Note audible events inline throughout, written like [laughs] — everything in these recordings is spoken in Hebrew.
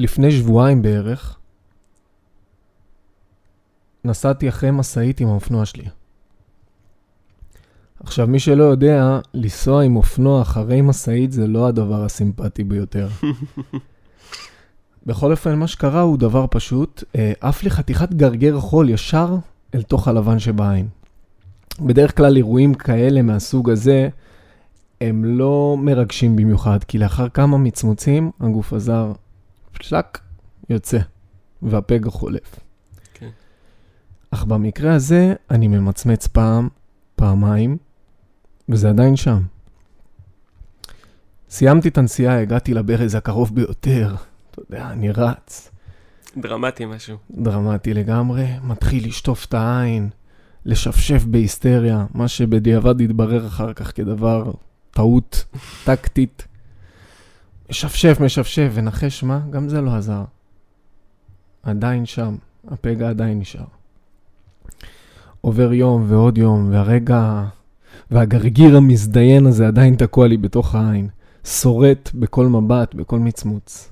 לפני שבועיים בערך, נסעתי אחרי משאית עם האופנוע שלי. עכשיו, מי שלא יודע, לנסוע עם אופנוע אחרי משאית זה לא הדבר הסימפטי ביותר. [laughs] בכל אופן, מה שקרה הוא דבר פשוט, אה, עף לי חתיכת גרגר חול ישר אל תוך הלבן שבעין. בדרך כלל אירועים כאלה מהסוג הזה, הם לא מרגשים במיוחד, כי לאחר כמה מצמוצים, הגוף הזר פשלק, יוצא, והפגע חולף. כן. אך במקרה הזה, אני ממצמץ פעם, פעמיים, וזה עדיין שם. סיימתי את הנסיעה, הגעתי לברז הקרוב ביותר. אתה יודע, אני רץ. דרמטי משהו. דרמטי לגמרי, מתחיל לשטוף את העין, לשפשף בהיסטריה, מה שבדיעבד יתברר אחר כך כדבר טעות טקטית. משפשף, משפשף, ונחש מה? גם זה לא עזר. עדיין שם, הפגע עדיין נשאר. עובר יום ועוד יום, והרגע, והגרגיר המזדיין הזה עדיין תקוע לי בתוך העין. שורט בכל מבט, בכל מצמוץ.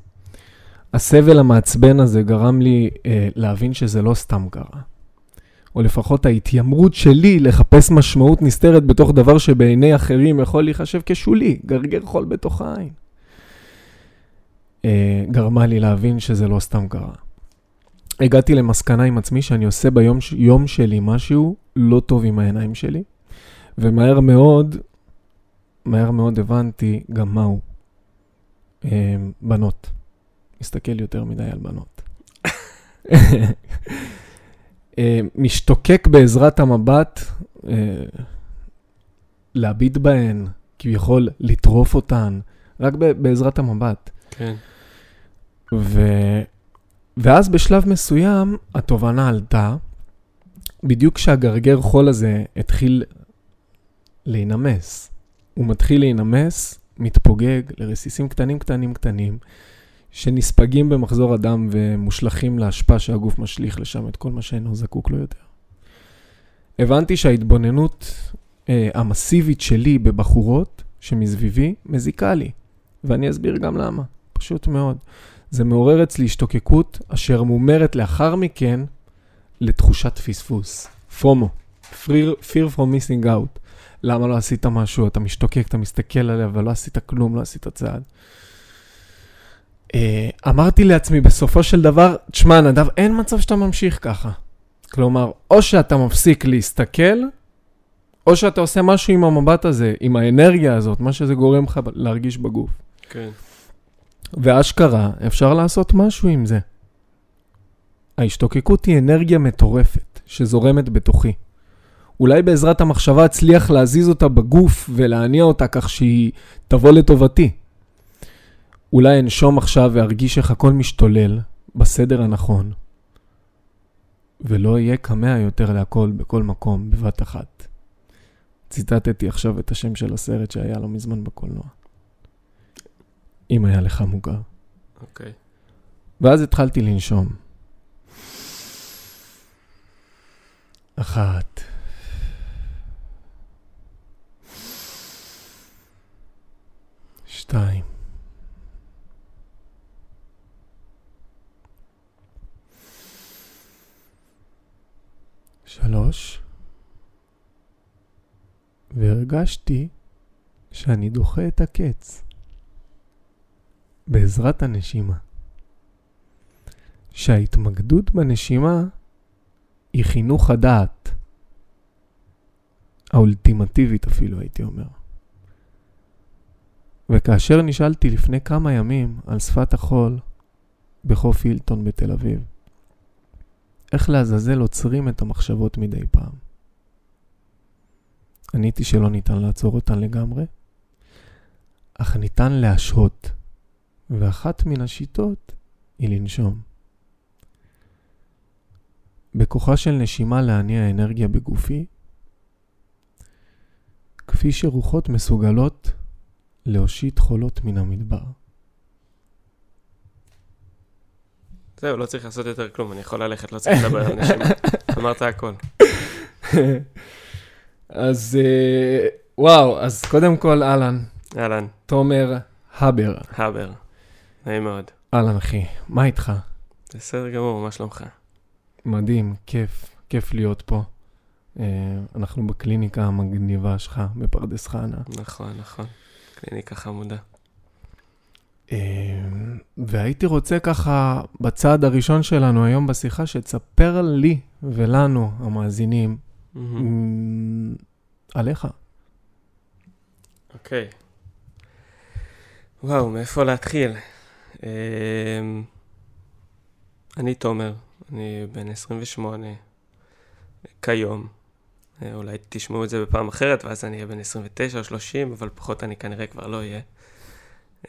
הסבל המעצבן הזה גרם לי אה, להבין שזה לא סתם קרה. או לפחות ההתיימרות שלי לחפש משמעות נסתרת בתוך דבר שבעיני אחרים יכול להיחשב כשולי, גרגר חול בתוך העין. אה, גרמה לי להבין שזה לא סתם קרה. הגעתי למסקנה עם עצמי שאני עושה ביום יום שלי משהו לא טוב עם העיניים שלי, ומהר מאוד, מהר מאוד הבנתי גם מהו. אה, בנות. מסתכל יותר מדי על בנות. אה, משתוקק בעזרת המבט, אה, להביט בהן, כביכול לטרוף אותן, רק בעזרת המבט. כן. ו... ואז בשלב מסוים התובנה עלתה, בדיוק כשהגרגר חול הזה התחיל להינמס. הוא מתחיל להינמס, מתפוגג לרסיסים קטנים קטנים קטנים, שנספגים במחזור הדם ומושלכים לאשפה שהגוף משליך לשם את כל מה שאינו זקוק לו יותר. הבנתי שההתבוננות אה, המסיבית שלי בבחורות שמסביבי מזיקה לי, ואני אסביר גם למה. פשוט מאוד. זה מעורר אצלי השתוקקות אשר מומרת לאחר מכן לתחושת פספוס, פומו, fear, fear from missing out. למה לא עשית משהו? אתה משתוקק, אתה מסתכל עליה, אבל לא עשית כלום, לא עשית צעד. אה, אמרתי לעצמי בסופו של דבר, תשמע, נדב, אין מצב שאתה ממשיך ככה. כלומר, או שאתה מפסיק להסתכל, או שאתה עושה משהו עם המבט הזה, עם האנרגיה הזאת, מה שזה גורם לך להרגיש בגוף. כן. ואשכרה, אפשר לעשות משהו עם זה. ההשתוקקות היא אנרגיה מטורפת שזורמת בתוכי. אולי בעזרת המחשבה אצליח להזיז אותה בגוף ולהניע אותה כך שהיא תבוא לטובתי. אולי אנשום עכשיו וארגיש איך הכל משתולל בסדר הנכון, ולא יהיה כמה יותר להכל בכל מקום בבת אחת. ציטטתי עכשיו את השם של הסרט שהיה לא מזמן בקולנוע. אם היה לך מוכר. אוקיי. ואז התחלתי לנשום. אחת. שתיים. שלוש. והרגשתי שאני דוחה את הקץ. בעזרת הנשימה. שההתמקדות בנשימה היא חינוך הדעת. האולטימטיבית אפילו, הייתי אומר. וכאשר נשאלתי לפני כמה ימים על שפת החול בחוף הילטון בתל אביב, איך לעזאזל עוצרים את המחשבות מדי פעם? עניתי שלא ניתן לעצור אותן לגמרי, אך ניתן להשהות, ואחת מן השיטות היא לנשום. בכוחה של נשימה להניע אנרגיה בגופי, כפי שרוחות מסוגלות להושיט חולות מן המדבר. זהו, לא צריך לעשות יותר כלום, אני יכול ללכת, לא צריך לדבר על נשימה. [laughs] אמרת הכל. אז אה, וואו, אז קודם כל, אהלן. אהלן. תומר הבר. הבר. נעים מאוד. אהלן אחי, מה איתך? בסדר גמור, מה שלומך? מדהים, כיף, כיף להיות פה. אה, אנחנו בקליניקה המגניבה שלך בפרדס חנה. נכון, נכון. קליניקה חמודה. אה, והייתי רוצה ככה, בצעד הראשון שלנו היום בשיחה, שתספר לי ולנו, המאזינים. מ, עליך. אוקיי. וואו, מאיפה להתחיל? אמ, אני תומר, אני בן 28 כיום. אה, אולי תשמעו את זה בפעם אחרת, ואז אני אהיה בן 29 או 30, אבל פחות אני כנראה כבר לא אהיה.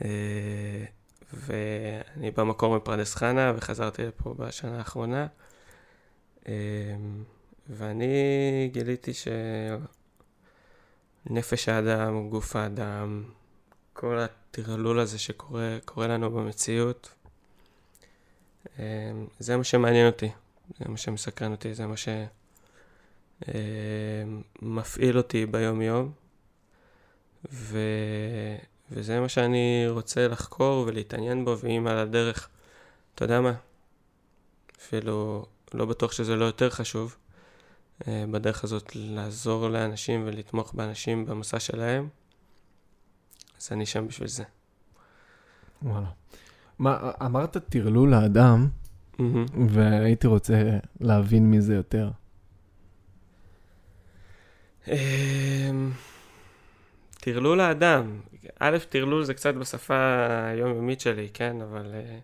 אה, ואני במקור מפרדס חנה, וחזרתי לפה בשנה האחרונה. אמ, ואני גיליתי שנפש האדם, גוף האדם, כל הטרלול הזה שקורה קורה לנו במציאות, אמ, זה מה שמעניין אותי, זה מה שמסקרן אותי, זה מה שמפעיל אותי ביום-יום, ו... וזה מה שאני רוצה לחקור ולהתעניין בו, ואם על הדרך, אתה יודע מה, אפילו לא בטוח שזה לא יותר חשוב, אה, בדרך הזאת לעזור לאנשים ולתמוך באנשים במסע שלהם, אז אני שם בשביל זה. וואלה. מה, אמרת טרלול האדם. והייתי רוצה להבין מזה יותר. אמ, טרלול האדם. א', טרלול זה קצת בשפה היומיומית שלי, כן? אבל אה,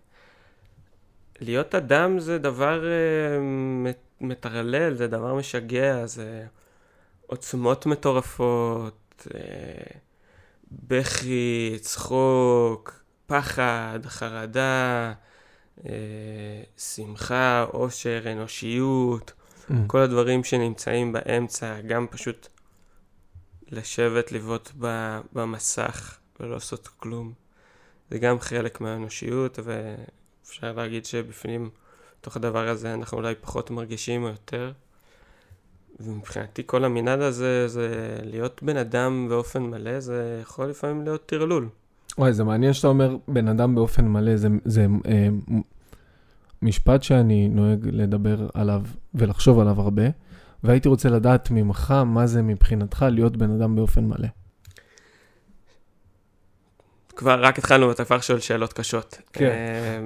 להיות אדם זה דבר אה, מט- מטרלל, זה דבר משגע, זה עוצמות מטורפות, אה, בכי, צחוק, פחד, חרדה, אה, שמחה, עושר, אנושיות. כל הדברים שנמצאים באמצע, גם פשוט לשבת, לבעוט במסך ולא לעשות כלום. זה גם חלק מהאנושיות, ואפשר להגיד שבפנים, בתוך הדבר הזה, אנחנו אולי פחות מרגישים או יותר. ומבחינתי כל המנעד הזה, זה להיות בן אדם באופן מלא, זה יכול לפעמים להיות טרלול. וואי, זה מעניין שאתה אומר בן אדם באופן מלא, זה, זה אה, משפט שאני נוהג לדבר עליו ולחשוב עליו הרבה, והייתי רוצה לדעת ממך מה זה מבחינתך להיות בן אדם באופן מלא. כבר רק התחלנו ואתה כבר שואל שאלות קשות. כן.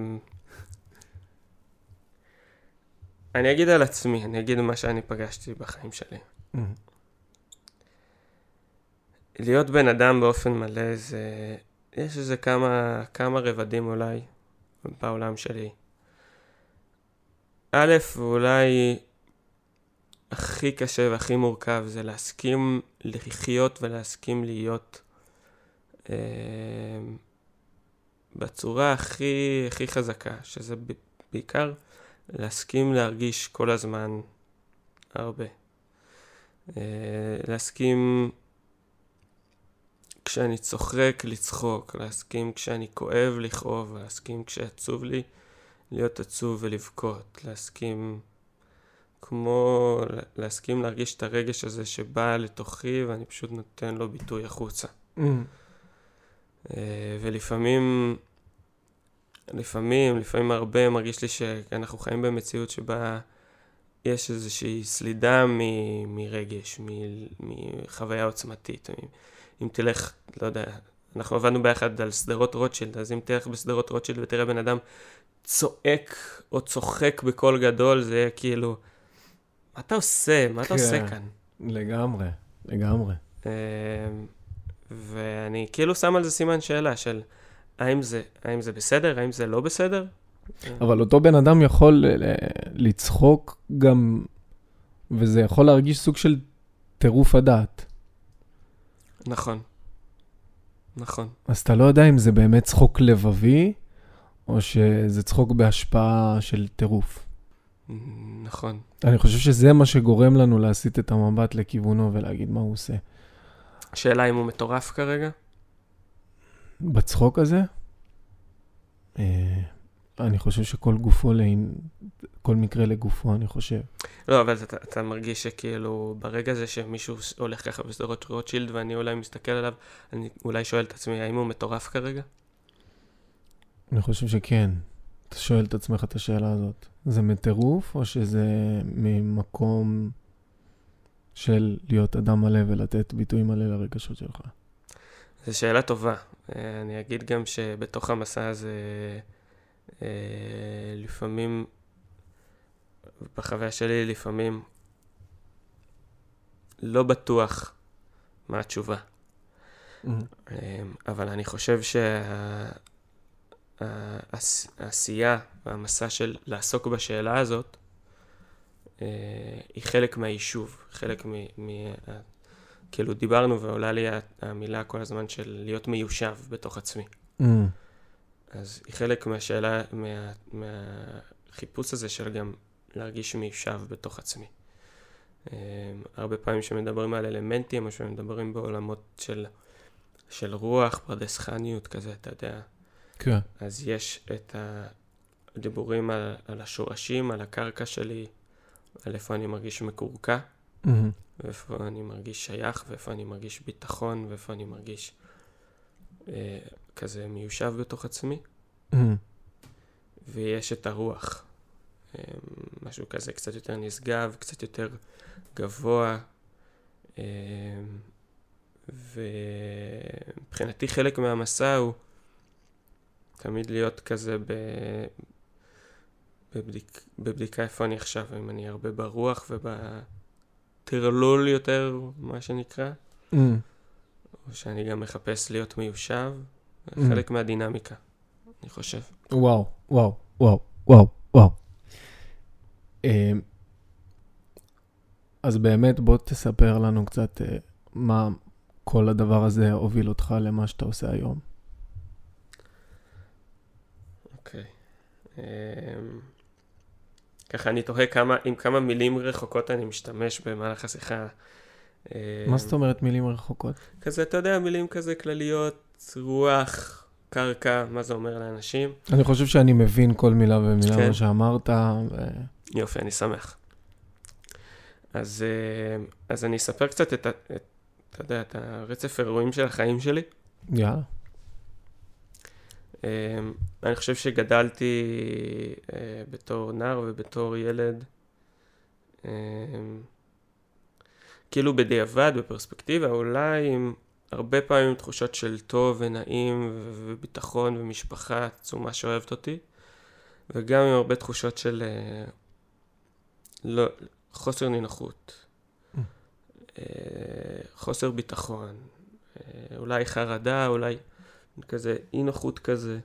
אני אגיד על עצמי, אני אגיד מה שאני פגשתי בחיים שלי. להיות בן אדם באופן מלא זה... יש איזה כמה, כמה רבדים אולי בעולם שלי. א', ואולי הכי קשה והכי מורכב זה להסכים לחיות ולהסכים להיות אה, בצורה הכי, הכי חזקה, שזה בעיקר להסכים להרגיש כל הזמן הרבה. אה, להסכים כשאני צוחק לצחוק, להסכים כשאני כואב לכאוב, להסכים כשעצוב לי להיות עצוב ולבכות, להסכים כמו להסכים להרגיש את הרגש הזה שבא לתוכי ואני פשוט נותן לו ביטוי החוצה. אה, ולפעמים, לפעמים, לפעמים הרבה מרגיש לי שאנחנו חיים במציאות שבה יש איזושהי סלידה מ- מרגש, מ- מחוויה עוצמתית. אם תלך, לא יודע, אנחנו עבדנו ביחד על שדרות רוטשילד, אז אם תלך בשדרות רוטשילד ותראה בן אדם צועק או צוחק בקול גדול, זה יהיה כאילו, מה אתה עושה? מה אתה כן. עושה כאן? לגמרי, לגמרי. אמ, ואני כאילו שם על זה סימן שאלה של האם זה, האם זה בסדר, האם זה לא בסדר? אבל אותו בן אדם יכול אה, ל- לצחוק גם, וזה יכול להרגיש סוג של טירוף הדעת. נכון. נכון. אז אתה לא יודע אם זה באמת צחוק לבבי, או שזה צחוק בהשפעה של טירוף. נכון. אני חושב שזה מה שגורם לנו להסיט את המבט לכיוונו ולהגיד מה הוא עושה. שאלה אם הוא מטורף כרגע? בצחוק הזה, אה, אני חושב שכל גופו, כל מקרה לגופו, אני חושב. לא, אבל אתה, אתה מרגיש שכאילו ברגע הזה שמישהו הולך ככה בשדרות רוטשילד ואני אולי מסתכל עליו, אני אולי שואל את עצמי, האם הוא מטורף כרגע? אני חושב שכן. אתה שואל את עצמך את השאלה הזאת. זה מטירוף, או שזה ממקום של להיות אדם מלא ולתת ביטוי מלא לרגשות שלך? זו שאלה טובה. אה, אני אגיד גם שבתוך המסע הזה, אה, לפעמים, בחוויה שלי, לפעמים לא בטוח מה התשובה. Mm-hmm. אבל אני חושב שהעשייה והמסע של לעסוק בשאלה הזאת, אה, היא חלק מהיישוב, חלק מ... מ כאילו דיברנו ועולה לי המילה כל הזמן של להיות מיושב בתוך עצמי. Mm. אז היא חלק מהשאלה, מה, מהחיפוש הזה של גם להרגיש מיושב בתוך עצמי. Um, הרבה פעמים שמדברים על אלמנטים, או שמדברים בעולמות של, של רוח, פרדס חניות כזה, אתה יודע. כן. אז יש את הדיבורים על, על השורשים, על הקרקע שלי, על איפה אני מרגיש מקורקע, Mm-hmm. ואיפה אני מרגיש שייך, ואיפה אני מרגיש ביטחון, ואיפה אני מרגיש אה, כזה מיושב בתוך עצמי. Mm-hmm. ויש את הרוח, אה, משהו כזה קצת יותר נשגב, קצת יותר גבוה. אה, ומבחינתי חלק מהמסע הוא תמיד להיות כזה ב... בבדיק... בבדיקה איפה אני עכשיו, אם אני הרבה ברוח ובטרלול יותר, מה שנקרא, Mm. או שאני גם מחפש להיות מיושב, Mm. חלק מהדינמיקה, אני חושב. וואו, וואו, וואו, וואו, וואו. אה, אז באמת, בוא תספר לנו קצת אה, מה כל הדבר הזה הוביל אותך למה שאתה עושה היום. אוקיי. אמ, ככה אני תוהה כמה, עם כמה מילים רחוקות אני משתמש במהלך השיחה. מה זאת אומרת מילים רחוקות? כזה, אתה יודע, מילים כזה כלליות, רוח, קרקע, מה זה אומר לאנשים. אני חושב שאני מבין כל מילה ומילה כן. מה שאמרת. ו- יופי, אני שמח. אז, אמ, אז אני אספר קצת את, את, אתה יודע, את הרצף אירועים של החיים שלי. יאללה. אמ, אני חושב שגדלתי אה, בתור נער ובתור ילד, אמ, כאילו בדיעבד, בפרספקטיבה, אולי עם הרבה פעמים תחושות של טוב ונעים וביטחון ומשפחה עצומה שאוהבת אותי, וגם עם הרבה תחושות של אה, לא, חוסר נינוחות, אה, חוסר ביטחון, אה, אולי חרדה, אולי כזה אי נוחות כזה.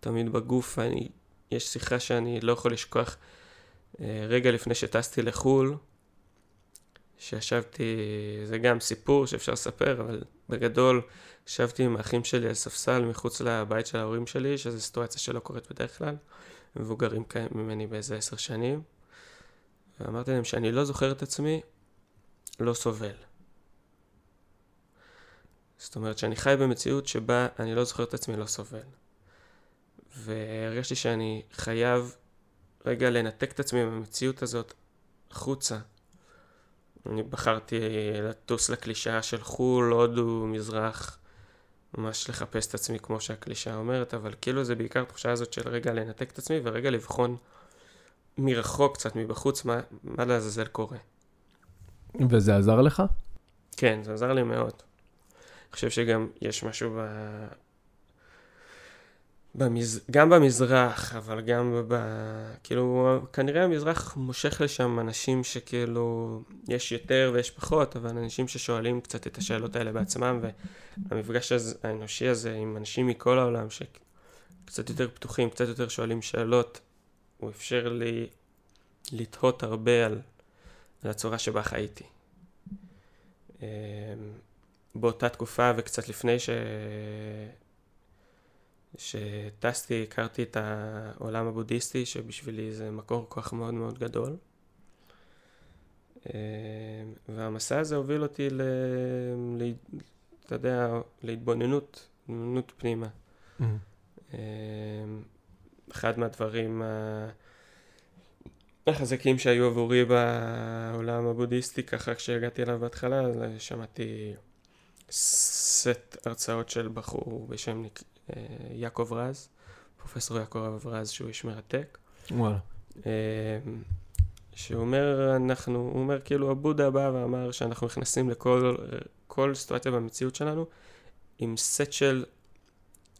תמיד בגוף, אני, יש שיחה שאני לא יכול לשכוח אה, רגע לפני שטסתי לחו"ל, שישבתי, זה גם סיפור שאפשר לספר, אבל בגדול, ישבתי עם האחים שלי על ספסל מחוץ לבית של ההורים שלי, שזו סיטואציה שלא קורית בדרך כלל, מבוגרים ממני באיזה עשר שנים, ואמרתי להם שאני לא זוכר את עצמי לא סובל. זאת אומרת שאני חי במציאות שבה אני לא זוכר את עצמי לא סובל. והרגשתי שאני חייב רגע לנתק את עצמי מהמציאות הזאת החוצה. אני בחרתי לטוס לקלישאה של חו"ל, הודו, מזרח, ממש לחפש את עצמי כמו שהקלישאה אומרת, אבל כאילו זה בעיקר התחושה הזאת של רגע לנתק את עצמי ורגע לבחון מרחוק קצת, מבחוץ, מה, מה לעזאזל קורה. וזה עזר לך? כן, זה עזר לי מאוד. חושב שגם יש משהו ב... במז... גם במזרח, אבל גם ב... כאילו, כנראה המזרח מושך לשם אנשים שכאילו, יש יותר ויש פחות, אבל אנשים ששואלים קצת את השאלות האלה בעצמם, והמפגש הזה, האנושי הזה עם אנשים מכל העולם, שקצת יותר פתוחים, קצת יותר שואלים שאלות, הוא אפשר לי לתהות הרבה על, על הצורה שבה חייתי. באותה תקופה וקצת לפני ש... שטסתי, הכרתי את העולם הבודהיסטי, שבשבילי זה מקור כוח מאוד מאוד גדול. אה, והמסע הזה הוביל אותי ל... ל... אתה יודע, להתבוננות, התבוננות פנימה. Mm. אה, אחד מהדברים החזקים שהיו עבורי בעולם הבודהיסטי, ככה כשהגעתי אליו בהתחלה, שמעתי סט הרצאות של בחור בשם ניק... יעקב רז, פרופסור יעקב רז, שהוא איש מרתק. וואלה. שהוא אומר, אנחנו, הוא אומר כאילו, הבודה בא ואמר שאנחנו נכנסים לכל כל סיטואציה במציאות שלנו עם סט של,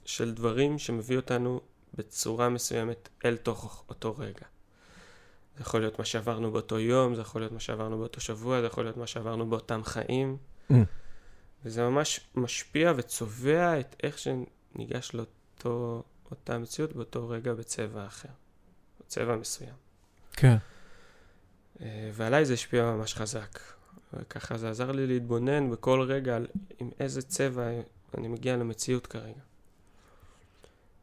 של דברים שמביא אותנו בצורה מסוימת אל תוך אותו רגע. זה יכול להיות מה שעברנו באותו יום, זה יכול להיות מה שעברנו באותו שבוע, זה יכול להיות מה שעברנו באותם חיים. Mm. וזה ממש משפיע וצובע את איך שניגש לאותה מציאות באותו רגע בצבע אחר, בצבע מסוים. כן. אה, ועליי זה השפיע ממש חזק. וככה זה עזר לי להתבונן בכל רגע על עם איזה צבע אני מגיע למציאות כרגע.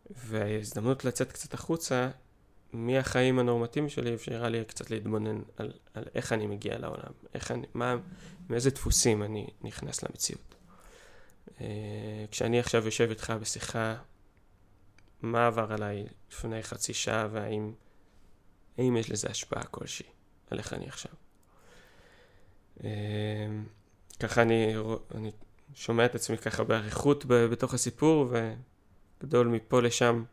וההזדמנות לצאת קצת החוצה מהחיים הנורמטיביים שלי אפשרה לי קצת להתבונן על, על איך אני מגיע לעולם, איך אני, מה, מאיזה דפוסים אני נכנס למציאות. Uh, כשאני עכשיו יושב איתך בשיחה, מה עבר עליי לפני חצי שעה והאם האם יש לזה השפעה כלשהי על איך אני עכשיו. Uh, ככה אני, אני שומע את עצמי ככה באריכות בתוך הסיפור וגדול מפה לשם.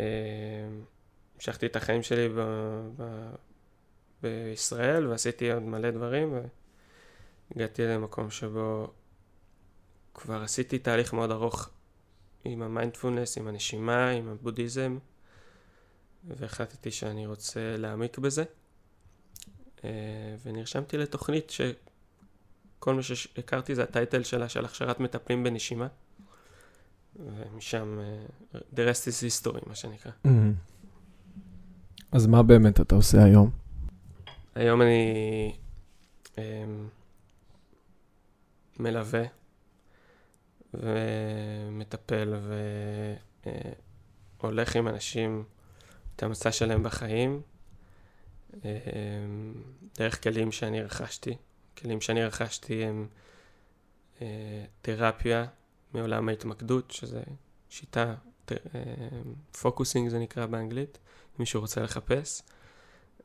אה, המשכתי את החיים שלי ב, ב, בישראל ועשיתי עוד מלא דברים והגעתי למקום שבו כבר עשיתי תהליך מאוד ארוך עם המיינדפולנס, עם הנשימה, עם הבודהיזם והחלטתי שאני רוצה להעמיק בזה אה, ונרשמתי לתוכנית שכל מה שהכרתי זה הטייטל שלה של הכשרת מטפלים בנשימה ומשם, uh, the rest is history, מה שנקרא. Mm-hmm. אז מה באמת אתה עושה היום? היום אני um, מלווה ומטפל והולך uh, עם אנשים את המסע שלהם בחיים, um, דרך כלים שאני רכשתי. כלים שאני רכשתי הם uh, תרפיה. מעולם ההתמקדות, שזה שיטה, פוקוסינג זה נקרא באנגלית, מישהו רוצה לחפש.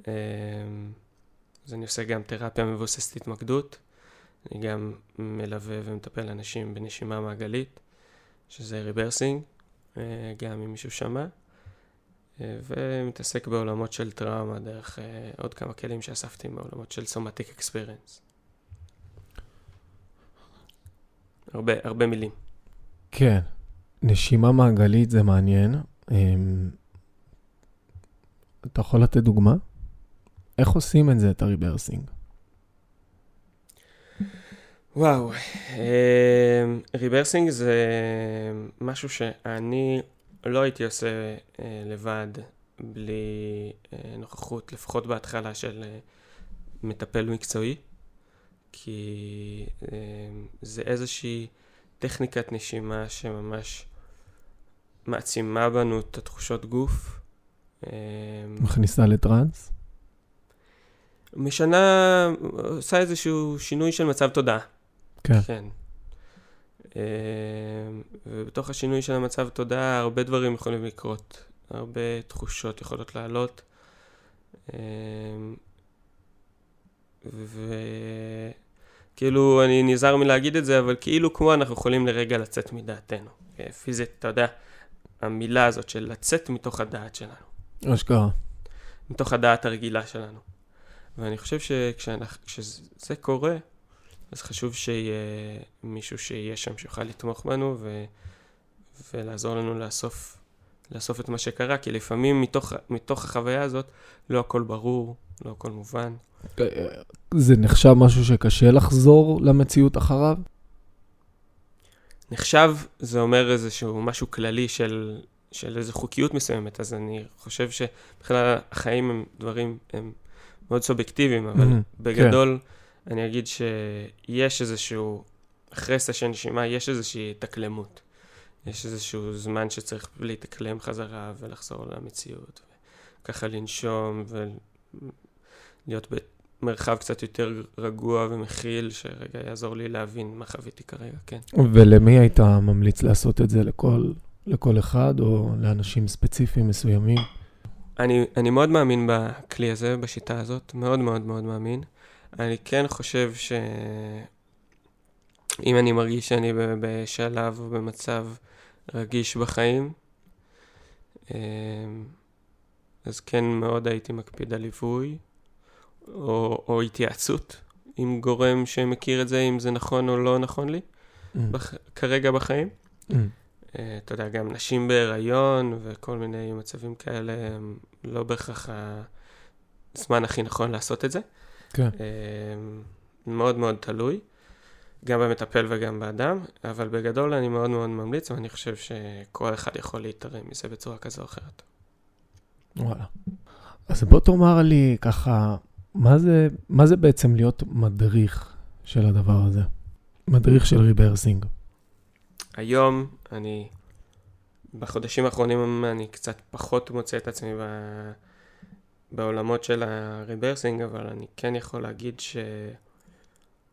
אה, אז אני עושה גם תרפיה מבוססת התמקדות. אני גם מלווה ומטפל אנשים בנשימה מעגלית, שזה rebirthing, אה, גם אם מישהו שמע. אה, ומתעסק בעולמות של טראומה דרך עוד כמה כלים שאספתי בעולמות של somatic experience. הרבה, הרבה מילים. כן, נשימה מעגלית זה מעניין. אמ, אתה יכול לתת דוגמה? איך עושים את זה, את ה rebirthing? וואו, rebirthing אמ, זה משהו שאני לא הייתי עושה אה, לבד בלי אה, נוכחות, לפחות בהתחלה של אה, מטפל מקצועי, כי אמ, זה איזושהי... טכניקת נשימה שממש מעצימה בנו את התחושות גוף. אמ, מכניסה לטראנס? משנה, עושה איזשהו שינוי של מצב תודעה. כן. כן. אמ, ובתוך השינוי של המצב תודעה הרבה דברים יכולים לקרות, הרבה תחושות יכולות לעלות. אמ, ו... כאילו, אני נזהר מלהגיד את זה, אבל כאילו כמו אנחנו יכולים לרגע לצאת מדעתנו. אה, פיזית, אתה יודע, המילה הזאת של לצאת מתוך הדעת שלנו. אשכרה. מתוך הדעת הרגילה שלנו. ואני חושב שכשזה קורה, אז חשוב שיהיה מישהו שיהיה שם שיוכל לתמוך בנו ו... ולעזור לנו לאסוף, לאסוף את מה שקרה, כי לפעמים מתוך, מתוך החוויה הזאת לא הכל ברור, לא הכל מובן. זה נחשב משהו שקשה לחזור למציאות אחריו? נחשב, זה אומר איזשהו משהו כללי של, של איזו חוקיות מסוימת, אז אני חושב שבכלל החיים הם דברים, הם מאוד סובייקטיביים, אבל mm-hmm, בגדול, כן. אני אגיד שיש איזשהו, אחרי סשן נשימה, יש איזושהי התאקלמות. יש איזשהו זמן שצריך להתאקלם חזרה ולחזור למציאות, וככה לנשום ולהיות מרחב קצת יותר רגוע ומכיל, שרגע יעזור לי להבין מה חוויתי כרגע, כן. ולמי היית ממליץ לעשות את זה? לכל, לכל אחד או לאנשים ספציפיים מסוימים? אני, אני מאוד מאמין בכלי הזה, בשיטה הזאת, מאוד מאוד מאוד מאמין. אני כן חושב ש... אם אני מרגיש שאני בשלב או במצב רגיש בחיים, אמ, אז כן מאוד הייתי מקפיד על ליווי, או, או התייעצות עם גורם שמכיר את זה, אם זה נכון או לא נכון לי, Mm. בח, כרגע בחיים. Mm. אה, אתה יודע, גם נשים בהיריון וכל מיני מצבים כאלה, הם לא בהכרח הזמן הכי נכון לעשות את זה. כן. אה, מאוד מאוד תלוי, גם במטפל וגם באדם, אבל בגדול אני מאוד מאוד ממליץ, ואני חושב שכל אחד יכול להיתרם מזה בצורה כזו או אחרת. וואלה. אז בוא תאמר לי ככה, מה זה, מה זה בעצם להיות מדריך של הדבר הזה? מדריך של rebirthing. היום אני, בחודשים האחרונים אני קצת פחות מוצא את עצמי ב, בעולמות של ה rebirthing, אבל אני כן יכול להגיד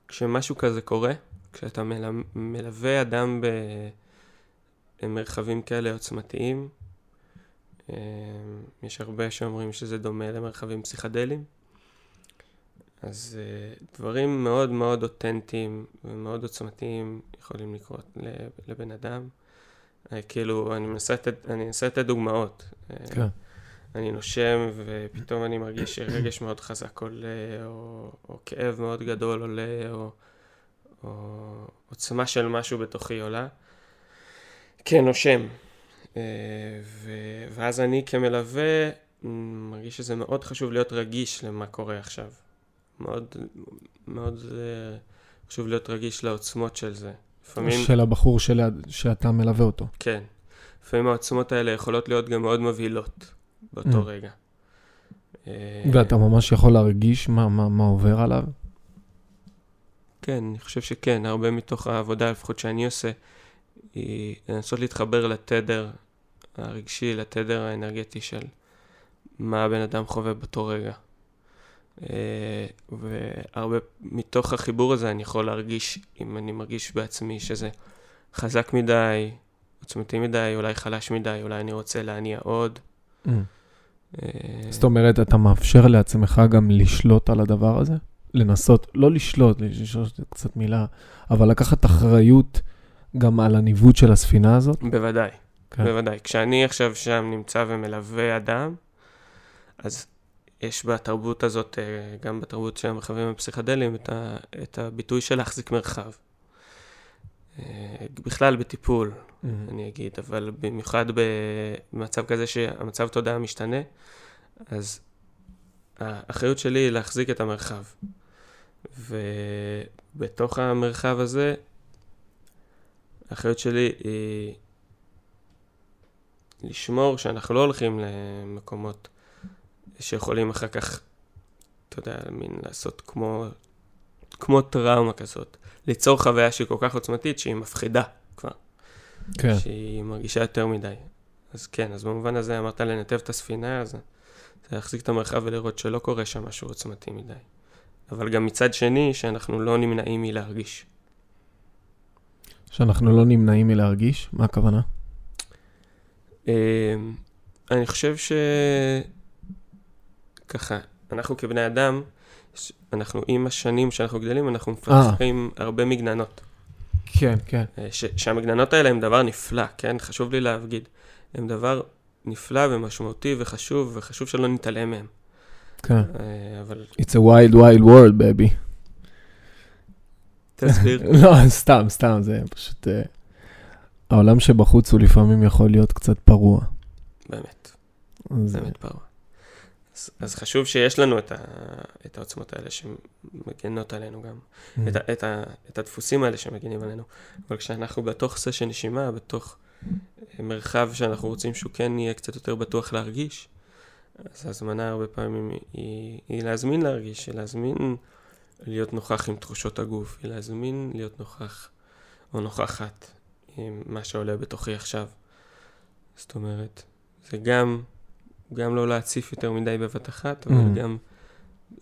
שכשמשהו כזה קורה, כשאתה מל, מלווה אדם במרחבים כאלה עוצמתיים, אה, יש הרבה שאומרים שזה דומה למרחבים פסיכדליים. אז uh, דברים מאוד מאוד אותנטיים ומאוד עוצמתיים יכולים לקרות לבן אדם. Uh, כאילו, אני מנסה לתת, דוגמאות. Uh, כן. אני נושם ופתאום אני מרגיש שרגש מאוד חזק עולה, או, או כאב מאוד גדול עולה, או, או עוצמה של משהו בתוכי עולה. כן, נושם. Uh, ו, ואז אני כמלווה מרגיש שזה מאוד חשוב להיות רגיש למה קורה עכשיו. מאוד, מאוד אה, חשוב להיות רגיש לעוצמות של זה. לפעמים... של הבחור של... שאתה מלווה אותו. כן. לפעמים העוצמות האלה יכולות להיות גם מאוד מבהילות באותו mm. רגע. אה, ואתה ממש יכול להרגיש מה, מה, מה עובר עליו? כן, אני חושב שכן. הרבה מתוך העבודה, לפחות שאני עושה, היא לנסות להתחבר לתדר הרגשי, לתדר האנרגטי של מה הבן אדם חווה באותו רגע. אה, והרבה מתוך החיבור הזה אני יכול להרגיש, אם אני מרגיש בעצמי שזה חזק מדי, עוצמתי מדי, אולי חלש מדי, אולי אני רוצה להניע עוד. Mm. אה, זאת אומרת, אתה מאפשר לעצמך גם לשלוט על הדבר הזה? לנסות, לא לשלוט, לשלוט קצת מילה, אבל לקחת אחריות גם על הניווט של הספינה הזאת? בוודאי, כן. בוודאי. כשאני עכשיו שם נמצא ומלווה אדם, אז יש בתרבות הזאת, אה, גם בתרבות של המרחבים הפסיכדליים, את, ה, את הביטוי של להחזיק מרחב. אה, בכלל בטיפול, mm-hmm. אני אגיד, אבל במיוחד במצב כזה שהמצב תודעה משתנה, אז האחריות שלי היא להחזיק את המרחב. ובתוך המרחב הזה, האחריות שלי היא לשמור שאנחנו לא הולכים למקומות שיכולים אחר כך, אתה יודע, מין לעשות כמו, כמו טראומה כזאת. ליצור חוויה שהיא כל כך עוצמתית שהיא מפחידה כבר. כן. שהיא מרגישה יותר מדי. אז כן, אז במובן הזה אמרת לנתב את הספינה, אז זה להחזיק את המרחב ולראות שלא קורה שם משהו עוצמתי מדי. אבל גם מצד שני, שאנחנו לא נמנעים מלהרגיש. שאנחנו לא נמנעים מלהרגיש? מה הכוונה? אמ, אני חושב ש... ככה, אנחנו כבני אדם, אנחנו עם השנים שאנחנו גדלים, אנחנו מפתחים הרבה מגננות. כן, כן. אה, ש- שהמגננות האלה הם דבר נפלא, כן? חשוב לי להגיד. הם דבר נפלא ומשמעותי וחשוב, וחשוב שלא נתעלם מהם. כן. אה, אבל... It's a wild wild world, baby. תסביר. [laughs] לא, סתם, סתם, זה פשוט... Uh, העולם שבחוץ הוא לפעמים יכול להיות קצת פרוע. באמת. אז... באמת פרוע. אז, אז חשוב שיש לנו את, ה, את העוצמות האלה שמגנות עלינו גם, mm. את, ה, את, ה, את הדפוסים האלה שמגנים עלינו. אבל כשאנחנו בתוך סשן נשימה, בתוך מרחב שאנחנו רוצים שהוא כן יהיה קצת יותר בטוח להרגיש, אז ההזמנה הרבה פעמים היא, היא להזמין להרגיש, היא להזמין להיות נוכח עם תחושות הגוף, היא להזמין להיות נוכח או נוכחת עם מה שעולה בתוכי עכשיו. זאת אומרת, זה גם גם לא להציף יותר מדי בבת אחת, אבל mm. גם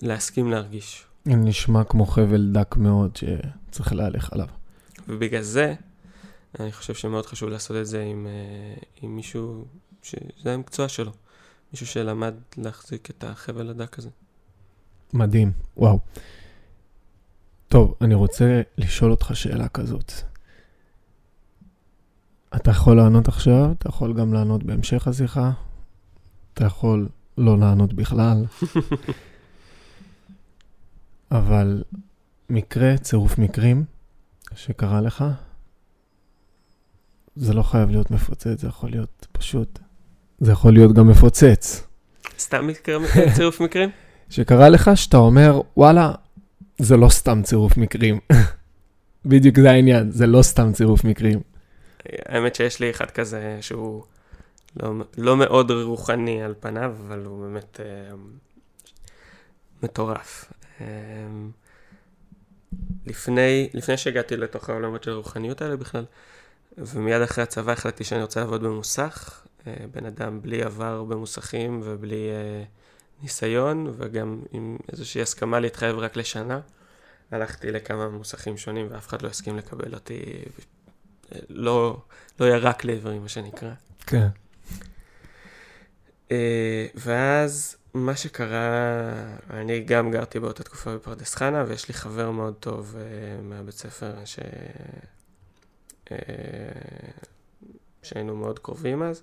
להסכים להרגיש. נשמע כמו חבל דק מאוד שצריך להלך עליו. ובגלל זה, אני חושב שמאוד חשוב לעשות את זה עם, אה, עם מישהו שזה המקצוע שלו. מישהו שלמד להחזיק את החבל הדק הזה. מדהים, וואו. טוב, אני רוצה לשאול אותך שאלה כזאת. אתה יכול לענות עכשיו, אתה יכול גם לענות בהמשך השיחה, אתה יכול לא לענות בכלל, [laughs] אבל מקרה, צירוף מקרים שקרה לך, זה לא חייב להיות מפוצץ, זה יכול להיות פשוט, זה יכול להיות גם מפוצץ. סתם מקרה, צירוף מקרים? [laughs] שקרה לך שאתה אומר, וואלה, זה לא סתם צירוף מקרים. [laughs] בדיוק זה העניין, זה לא סתם צירוף מקרים. האמת שיש לי אחד כזה שהוא לא, לא מאוד רוחני על פניו, אבל הוא באמת אה, מטורף. אה, לפני, לפני שהגעתי לתוך העולמות של הרוחניות האלה בכלל, ומיד אחרי הצבא החלטתי שאני רוצה לעבוד במוסך, אה, בן אדם בלי עבר במוסכים ובלי ניסיון, וגם עם איזושהי הסכמה להתחייב רק לשנה. הלכתי לכמה מוסכים שונים ואף אחד לא הסכים לקבל אותי, לא, לא ירק לעברי, מה שנקרא. כן. אה, ואז מה שקרה, אני גם גרתי באותה תקופה בפרדס חנה, ויש לי חבר מאוד טוב uh, מהבית ספר ש... uh, שהיינו מאוד קרובים אז,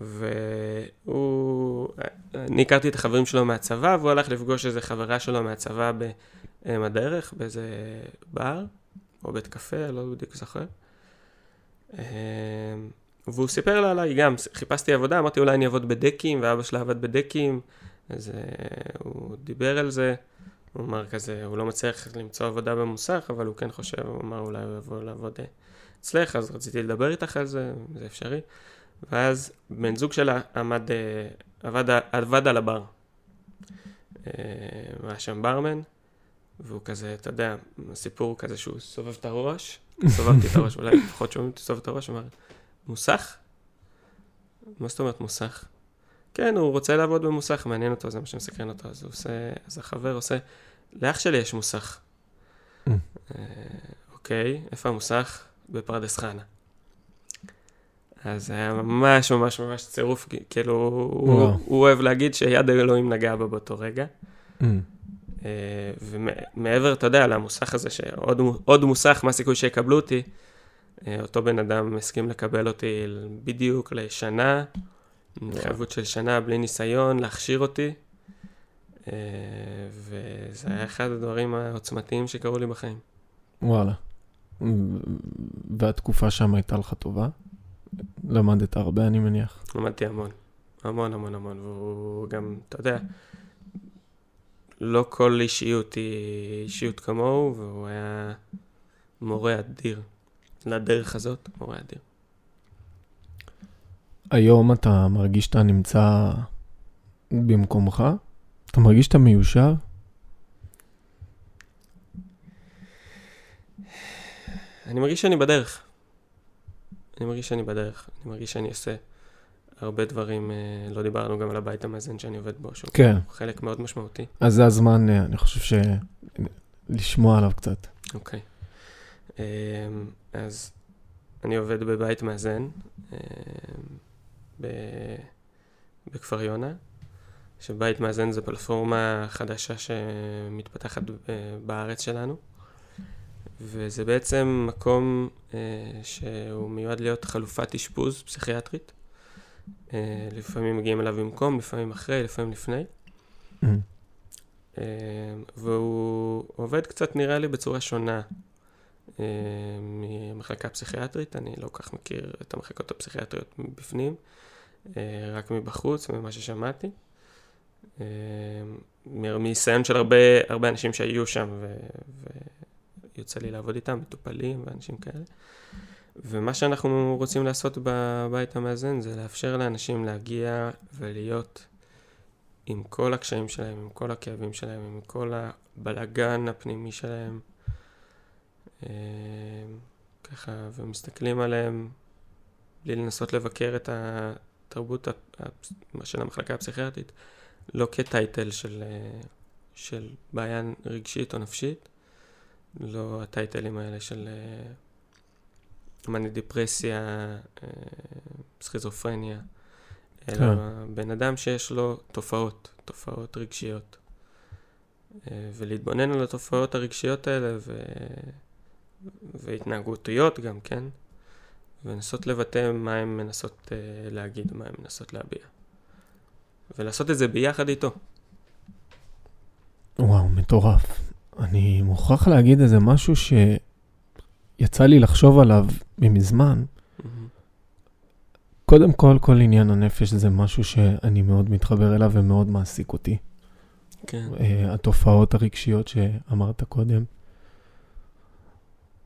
והוא, אני הכרתי את החברים שלו מהצבא, והוא הלך לפגוש איזה חברה שלו מהצבא בדרך, באיזה בר, או בית קפה, לא בדיוק זוכר. והוא סיפר לה עליי גם, חיפשתי עבודה, אמרתי אולי אני אעבוד בדקים, ואבא שלה עבד בדקים, אז uh, הוא דיבר על זה, הוא אמר כזה, הוא לא מצליח למצוא עבודה במוסך, אבל הוא כן חושב, הוא אמר אולי הוא יבוא לעבוד אצלך, אז רציתי לדבר איתך על זה, זה אפשרי. ואז בן זוג שלה עמד, uh, עבד, עבד על הבר. היה שם ברמן, והוא כזה, אתה יודע, סיפור כזה שהוא סובב את הראש, סובבתי את הראש, אולי לפחות שומעים אותי סובב את הראש, אמר, מוסך? מה זאת אומרת מוסך? כן, הוא רוצה לעבוד במוסך, מעניין אותו, זה מה שמסקרן אותו, אז הוא עושה, אז החבר עושה, לאח שלי יש מוסך. Mm. אה, אוקיי, איפה המוסך? בפרדס חנה. אז זה היה ממש ממש ממש צירוף, כאילו, הוא, הוא אוהב להגיד שיד אלוהים נגעה בו באותו רגע. Mm. אה, ומעבר, אתה יודע, למוסך הזה, שעוד מוסך, מה הסיכוי שיקבלו אותי? אה, אותו בן אדם הסכים לקבל אותי בדיוק לשנה, התחייבות של שנה בלי ניסיון, להכשיר אותי. אה, וזה היה אחד הדברים העוצמתיים שקרו לי בחיים. וואלה. והתקופה שם הייתה לך טובה? למדת הרבה, אני מניח. למדתי המון. המון המון המון, והוא גם, אתה יודע, לא כל אישיות היא אישיות כמוהו, והוא היה מורה אדיר. לדרך הזאת, מורה אדיר. היום אתה מרגיש שאתה נמצא במקומך? אתה מרגיש שאתה מיושב? אני מרגיש שאני בדרך. אני מרגיש שאני בדרך. אני מרגיש שאני עושה הרבה דברים, אה, לא דיברנו גם על הבית המאזן שאני עובד בו, שהוא כן. חלק מאוד משמעותי. אז זה הזמן, אה, אני חושב ש... לשמוע עליו קצת. אוקיי. אמ, אז אני עובד בבית מאזן אמ, בכפר יונה, שבית מאזן זה פלטפורמה חדשה שמתפתחת בארץ שלנו, וזה בעצם מקום אה, שהוא מיועד להיות חלופת אשפוז פסיכיאטרית. אה, לפעמים מגיעים אליו במקום, לפעמים אחרי, לפעמים לפני. אמ, והוא עובד קצת, נראה לי, בצורה שונה אה, ממחלקה פסיכיאטרית, אני לא כל כך מכיר את המחלקות הפסיכיאטריות מבפנים, אה, רק מבחוץ, ממה ששמעתי. אה, מניסיון של הרבה, הרבה אנשים שהיו שם ו, ויוצא לי לעבוד איתם, מטופלים ואנשים כאלה. ומה שאנחנו רוצים לעשות בבית המאזן זה לאפשר לאנשים להגיע ולהיות עם כל הקשיים שלהם, עם כל הכאבים שלהם, עם כל הבלגן הפנימי שלהם, אה, ככה, ומסתכלים עליהם בלי לנסות לבקר את התרבות של המחלקה הפסיכיאטרית, לא כטייטל של, אה, של בעיה רגשית או נפשית, לא הטייטלים האלה של אה, מאני דיפרסיה, סכיזופרניה, אלא כן. בן אדם שיש לו תופעות, תופעות רגשיות. אה, ולהתבונן על התופעות הרגשיות האלה ו... והתנהגותיות גם, כן? ולנסות לבטא מה הן מנסות uh, להגיד, מה הן מנסות להביע. ולעשות את זה ביחד איתו. וואו, מטורף. אני מוכרח להגיד איזה משהו שיצא לי לחשוב עליו ממזמן. Mm-hmm. קודם כל, כל עניין הנפש זה משהו שאני מאוד מתחבר אליו ומאוד מעסיק אותי. כן. Uh, התופעות הרגשיות שאמרת קודם,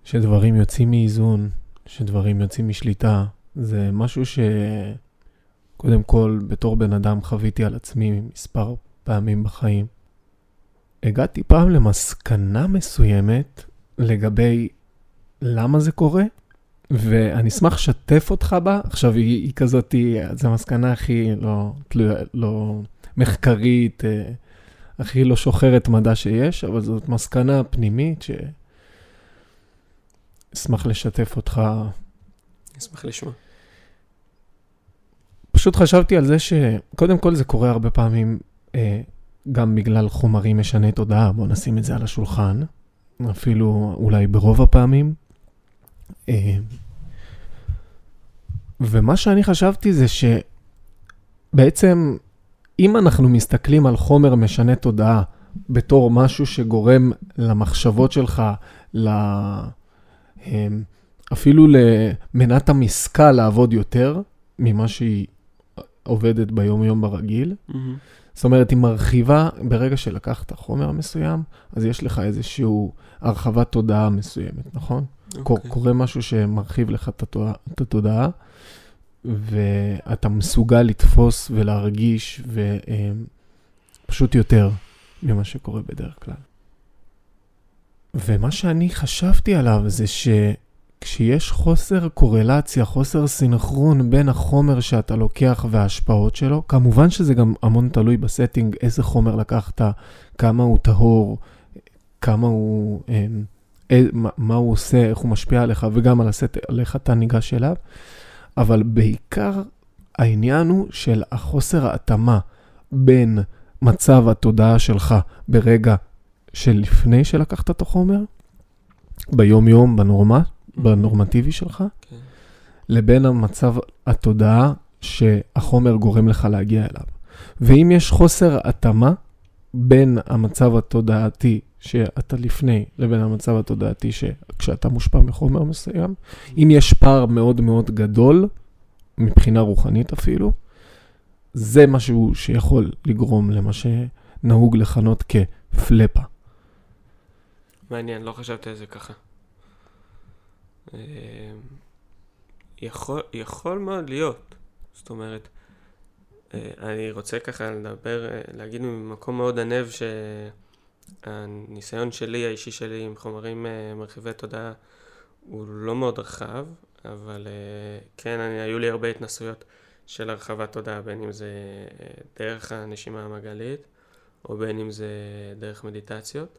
שדברים יוצאים מאיזון, שדברים יוצאים משליטה, זה משהו שקודם כל, בתור בן אדם חוויתי על עצמי מספר פעמים בחיים. הגעתי פעם למסקנה מסוימת לגבי למה זה קורה, ואני אשמח לשתף אותך בה. עכשיו, היא, היא כזאת, זו המסקנה הכי לא, תלויה, לא מחקרית, אה, הכי לא שוחרת מדע שיש, אבל זאת מסקנה פנימית ש... אשמח לשתף אותך. אשמח לשמוע. פשוט חשבתי על זה שקודם כל זה קורה הרבה פעמים אה, גם בגלל חומרים משני תודעה, בואו נשים את זה על השולחן, אפילו אולי ברוב הפעמים. אה, ומה שאני חשבתי זה שבעצם אם אנחנו מסתכלים על חומר משנה תודעה בתור משהו שגורם למחשבות שלך, ל... אפילו למנת המשכל לעבוד יותר ממה שהיא עובדת ביום-יום ברגיל. Mm-hmm. זאת אומרת, היא מרחיבה, ברגע שלקחת חומר מסוים, אז יש לך איזושהי הרחבת תודעה מסוימת, נכון? אוקיי. אוקיי. קורה משהו שמרחיב לך את התודעה, ואתה מסוגל לתפוס ולהרגיש, ופשוט יותר ממה שקורה בדרך כלל. ומה שאני חשבתי עליו זה שכשיש חוסר קורלציה, חוסר סינכרון בין החומר שאתה לוקח וההשפעות שלו, כמובן שזה גם המון תלוי ב setting, איזה חומר לקחת, כמה הוא טהור, כמה הוא, אה, אה, מה הוא עושה, איך הוא משפיע עליך, וגם על הסט, על איך אתה ניגש אליו, אבל בעיקר העניין הוא של החוסר ההתאמה בין מצב התודעה שלך ברגע שלפני שלקחת את החומר, ביום-יום, בנורמה, mm-hmm. בנורמטיבי שלך, כן. לבין המצב התודעה שהחומר גורם לך להגיע אליו. ואם יש חוסר התאמה בין המצב התודעתי שאתה לפני לבין המצב התודעתי כשאתה מושפע מחומר מסוים, אם יש פער מאוד מאוד גדול, מבחינה רוחנית אפילו, זה משהו שיכול לגרום למה שנהוג לכנות כפלפה. מעניין, לא חשבתי על זה ככה. אמ, יכול, יכול מאוד להיות. זאת אומרת, אה, אני רוצה ככה לדבר, אה, להגיד ממקום מאוד ענב שהניסיון שלי, האישי שלי עם חומרים אה, מרחיבי תודעה הוא לא מאוד רחב, אבל כן, אני, היו לי הרבה התנסויות של הרחבת תודעה, בין אם זה דרך הנשימה המעגלית, או בין אם זה דרך מדיטציות.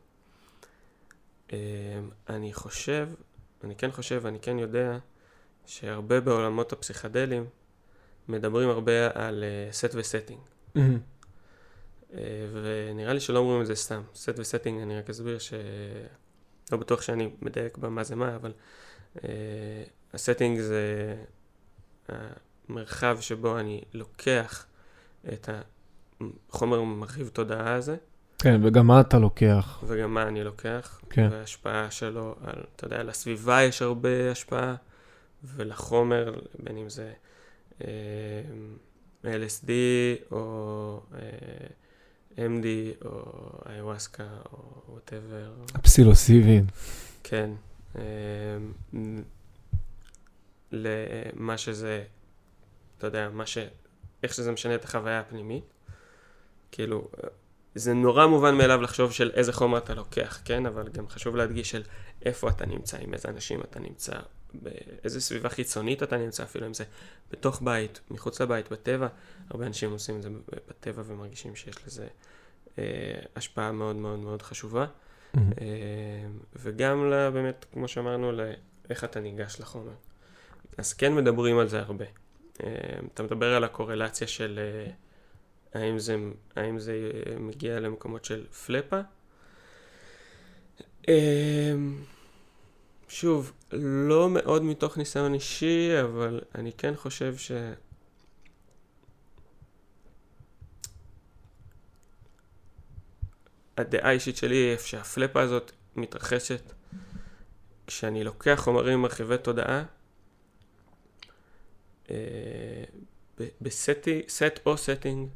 אמ, אני חושב, אני כן חושב, אני כן יודע, שהרבה בעולמות הפסיכדליים מדברים הרבה על set אה, ו setting. אה, ונראה לי שלא אומרים את זה סתם. set ו setting, אני רק אסביר ש... לא בטוח שאני מדייק במה זה מה, אבל אה, ה setting זה המרחב שבו אני לוקח את החומר מרחיב תודעה הזה, כן, וגם מה אתה לוקח. וגם מה אני לוקח. כן. וההשפעה שלו, על, אתה יודע, לסביבה יש הרבה השפעה, ולחומר, בין אם זה אה, LSD או אה, MD או איוואסקה או וואטאבר. הפסילוסיבין. כן. אה, למה שזה, אתה יודע, מה ש... איך שזה משנה את החוויה הפנימית. כאילו, זה נורא מובן מאליו לחשוב של איזה חומר אתה לוקח, כן? אבל גם חשוב להדגיש של איפה אתה נמצא, עם איזה אנשים אתה נמצא, באיזה סביבה חיצונית אתה נמצא, אפילו אם זה בתוך בית, מחוץ לבית, בטבע. הרבה אנשים עושים את זה בטבע ומרגישים שיש לזה אה, השפעה מאוד מאוד מאוד חשובה. Mm-hmm. אה, וגם לה, באמת, כמו שאמרנו, לאיך אתה ניגש לחומר. אז כן מדברים על זה הרבה. אה, אתה מדבר על הקורלציה של... אה, האם זה, האם זה מגיע למקומות של פלפה, אמ, שוב, לא מאוד מתוך ניסיון אישי, אבל אני כן חושב ש... הדעה האישית שלי היא שהפלאפה הזאת מתרחשת. כשאני לוקח חומרים מרחיבי תודעה אה, בסט או setting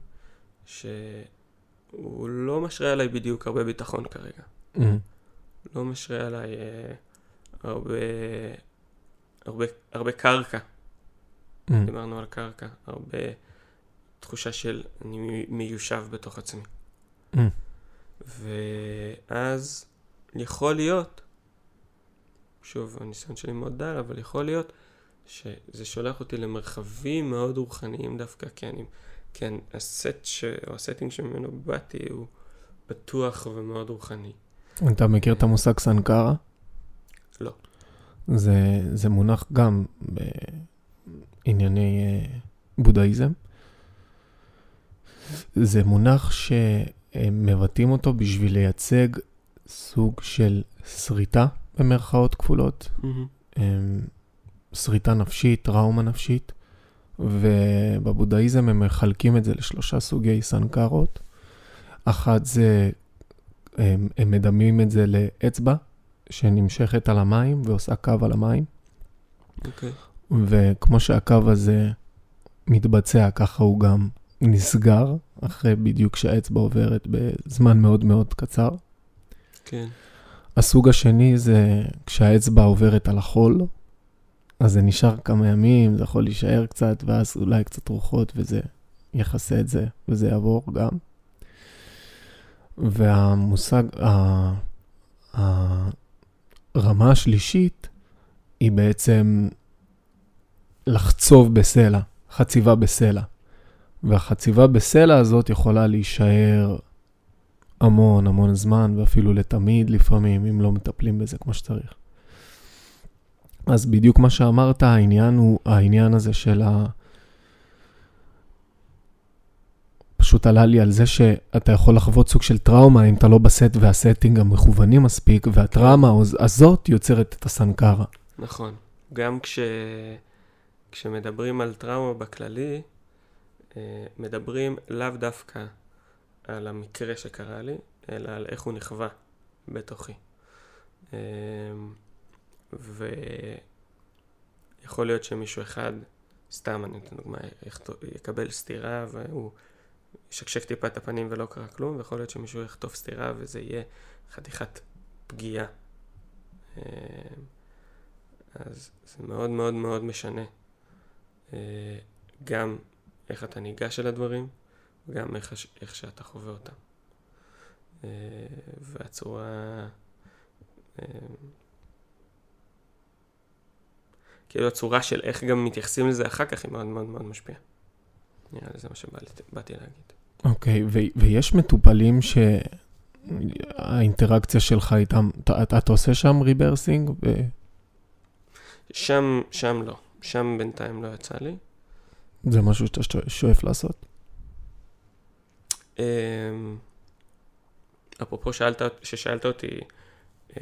שהוא לא משרה עליי בדיוק הרבה ביטחון כרגע. אמ-המ. לא משרה עליי אה, הרבה, הרבה, הרבה קרקע. אמ-המ. דיברנו על קרקע, הרבה תחושה של אני מיושב בתוך עצמי. אמ-המ. ואז יכול להיות, שוב, הניסיון שלי מאוד דל, אבל יכול להיות שזה שולח אותי למרחבים מאוד רוחניים דווקא, כי אני, כן, הסט ש... או ה setting שממנו באתי הוא בטוח ומאוד רוחני. אתה מכיר את המושג סנקרה? לא. זה, זה מונח גם בענייני אה, בודהיזם. זה מונח שמבטאים אותו בשביל לייצג סוג של שריטה, במרכאות כפולות. Mm-hmm. שריטה נפשית, טראומה נפשית, ובבודהיזם הם מחלקים את זה לשלושה סוגי סנקרות. אחת זה, הם, הם מדמים את זה לאצבע שנמשכת על המים ועושה קו על המים. אוקיי. Okay. וכמו שהקו הזה מתבצע, ככה הוא גם נסגר, אחרי בדיוק שהאצבע עוברת בזמן מאוד מאוד קצר. כן. הסוג השני זה כשהאצבע עוברת על החול, אז זה נשאר כמה ימים, זה יכול להישאר קצת, ואז אולי קצת רוחות, וזה יכסה את זה, וזה יעבור גם. והמושג, הרמה השלישית היא בעצם לחצוב בסלע, חציבה בסלע. והחציבה בסלע הזאת יכולה להישאר המון המון זמן, ואפילו לתמיד לפעמים, אם לא מטפלים בזה כמו שצריך. אז בדיוק מה שאמרת, העניין הוא העניין הזה של ה... פשוט עלה לי על זה שאתה יכול לחוות סוג של טראומה אם אתה לא בסט והסטינג המכוונים מספיק, והטראומה הזאת יוצרת את הסנקרה. נכון. גם כש... כשמדברים על טראומה בכללי, אה, מדברים לאו דווקא על המקרה שקרה לי, אלא על איך הוא נכווה בתוכי. ויכול להיות שמישהו אחד, סתם אני אתן דוגמא, יקבל סטירה והוא ישקשק טיפה את הפנים ולא קרה כלום, ויכול להיות שמישהו יחטוף סטירה וזה יהיה חתיכת פגיעה. אה, אז זה מאוד מאוד מאוד משנה. אה, גם איך אתה ניגש אל הדברים, וגם איך, איך שאתה חווה אותם. אה, והצורה... כאילו הצורה של איך גם מתייחסים לזה אחר כך היא מאוד מאוד מאוד משפיעה. נראה לי זה מה שבאתי להגיד. אוקיי, okay, ויש מטופלים שהאינטראקציה שלך איתם, אתה, אתה, עושה שם ריברסינג? ו... שם, שם לא. שם בינתיים לא יצא לי. זה משהו שאתה שואף לעשות? אמ, אפרופו שאלת, ששאלת אותי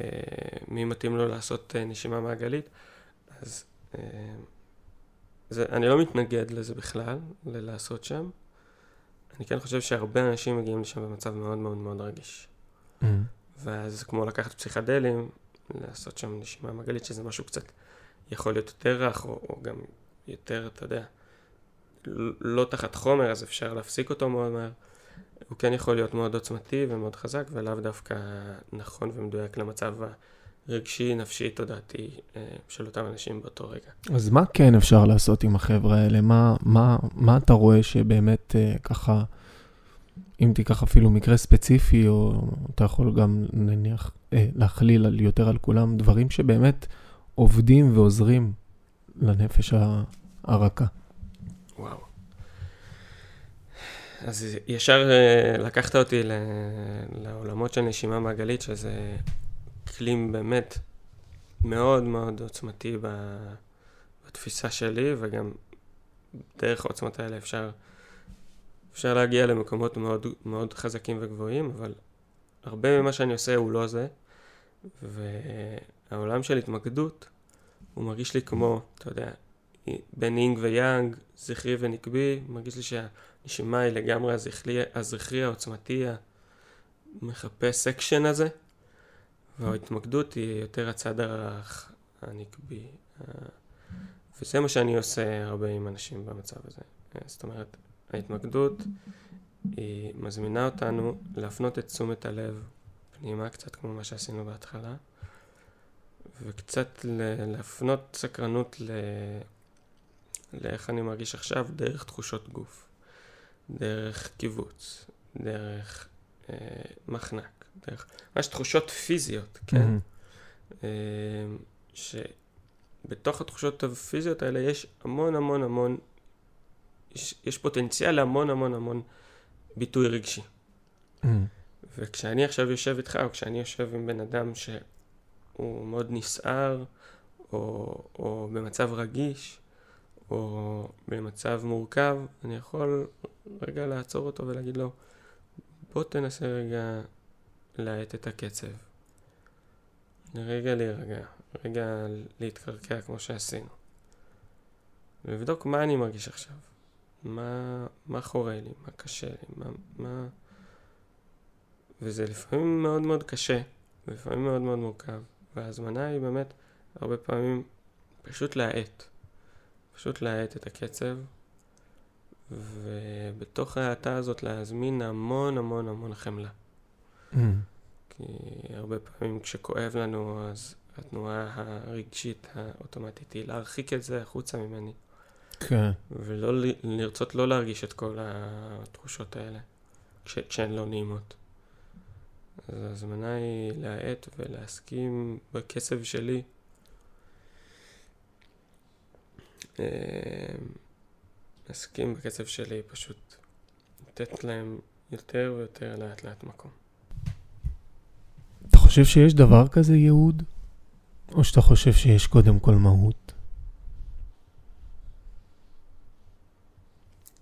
אה, מי מתאים לו לעשות אה, נשימה מעגלית, אז זה, אני לא מתנגד לזה בכלל, ללעשות שם. אני כן חושב שהרבה אנשים מגיעים לשם במצב מאוד מאוד מאוד רגיש. Mm. ואז כמו לקחת פסיכדלים, לעשות שם נשימה מעגלית, שזה משהו קצת יכול להיות יותר רך, או, או גם יותר, אתה יודע, לא תחת חומר, אז אפשר להפסיק אותו מאוד מהר. הוא כן יכול להיות מאוד עוצמתי ומאוד חזק, ולאו דווקא נכון ומדויק למצב רגשי, נפשי, תודעתי אה, של אותם אנשים באותו רגע. אז מה כן אפשר לעשות עם החבר'ה האלה? מה, מה, מה אתה רואה שבאמת אה, ככה, אם תיקח אפילו מקרה ספציפי, או אתה יכול גם נניח אה, להכליל על, יותר על כולם, דברים שבאמת עובדים ועוזרים לנפש הרכה. וואו. אז ישר לקחת אותי לעולמות של נשימה מעגלית, שזה כלים באמת מאוד מאוד עוצמתי בתפיסה שלי, וגם דרך העוצמות האלה אפשר, אפשר להגיע למקומות מאוד, מאוד חזקים וגבוהים, אבל הרבה ממה שאני עושה הוא לא זה, והעולם של התמקדות, הוא מרגיש לי כמו, אתה יודע, בין אינג ויאנג, זכרי ונקבי, מרגיש לי שהנשימה היא לגמרי הזכרי, הזכרי העוצמתי, המחפש סקשן הזה, וההתמקדות היא יותר הצד הנקבי. וזה מה שאני עושה הרבה עם אנשים במצב הזה. זאת אומרת, ההתמקדות היא מזמינה אותנו להפנות את תשומת הלב פנימה, קצת כמו מה שעשינו בהתחלה, וקצת להפנות סקרנות ל... לאיך אני מרגיש עכשיו דרך תחושות גוף, דרך קיבוץ, דרך אה, מחנק, דרך ממש תחושות פיזיות, כן? Mm-hmm. שבתוך התחושות הפיזיות האלה יש המון המון המון, יש, יש פוטנציאל להמון המון המון ביטוי רגשי. Mm-hmm. וכשאני עכשיו יושב איתך, או כשאני יושב עם בן אדם שהוא מאוד נסער, או, או במצב רגיש, או במצב מורכב, אני יכול רגע לעצור אותו ולהגיד לו, בוא תנסה רגע להאט את הקצב. לרגע להירגע, רגע להתקרקע כמו שעשינו. ולבדוק מה אני מרגיש עכשיו. מה, מה חורה לי, מה קשה לי, מה, מה... וזה לפעמים מאוד מאוד קשה, ולפעמים מאוד מאוד מורכב. וההזמנה היא באמת, הרבה פעמים, פשוט להאט. פשוט להאט את הקצב, ובתוך ההאטה הזאת להזמין המון המון המון חמלה. Mm. כי הרבה פעמים כשכואב לנו, אז התנועה הרגשית האוטומטית היא להרחיק את זה החוצה ממני. כן. ולא לרצות לא להרגיש את כל התחושות האלה, כש, כשהן לא נעימות. אז ההזמנה היא להאט ולהסכים בקצב שלי להסכים אה, בקצב שלי, פשוט לתת להם יותר ויותר לאט לאט מקום. חושב שיש דבר כזה ייעוד? או שאתה חושב שיש קודם כל מהות?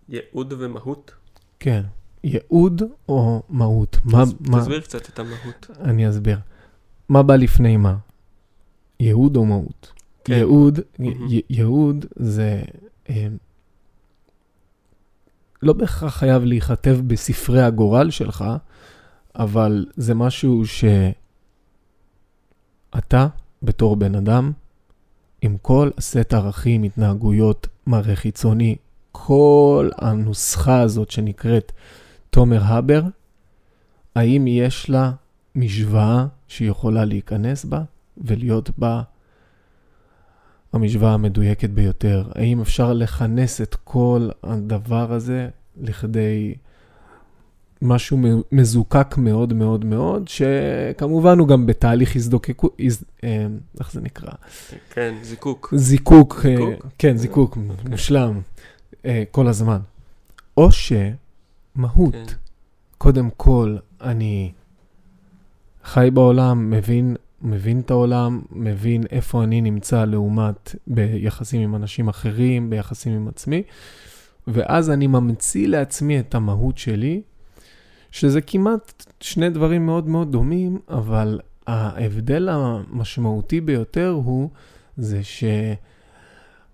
ייעוד ומהות? כן. ייעוד או מהות? תס, מה, תסביר מה... קצת את המהות. אני אסביר. מה בא לפני מה? ייעוד או מהות? כן. ייעוד, mm-hmm. ייעוד זה אה, לא בהכרח חייב להיכתב בספרי הגורל שלך, אבל זה משהו שאתה, בתור בן אדם, עם כל הסט ערכים, התנהגויות, מראה חיצוני, כל הנוסחה הזאת שנקראת תומר הבר, האם יש לה משוואה שהיא יכולה להיכנס בה ולהיות בה המשוואה המדויקת ביותר? האם אפשר לכנס את כל הדבר הזה לכדי משהו מזוקק מאוד מאוד מאוד, שכמובן הוא גם בתהליך הזדוקקות, הז... אה, איך זה נקרא? כן, זיקוק. זיקוק, אה, זיקוק? כן, זיקוק, okay. מושלם, אה, כל הזמן. או שמהות, כן. קודם כל, אני חי בעולם, מבין מבין את העולם, מבין איפה אני נמצא לעומת ביחסים עם אנשים אחרים, ביחסים עם עצמי, ואז אני ממציא לעצמי את המהות שלי, שזה כמעט שני דברים מאוד מאוד דומים, אבל ההבדל המשמעותי ביותר הוא, זה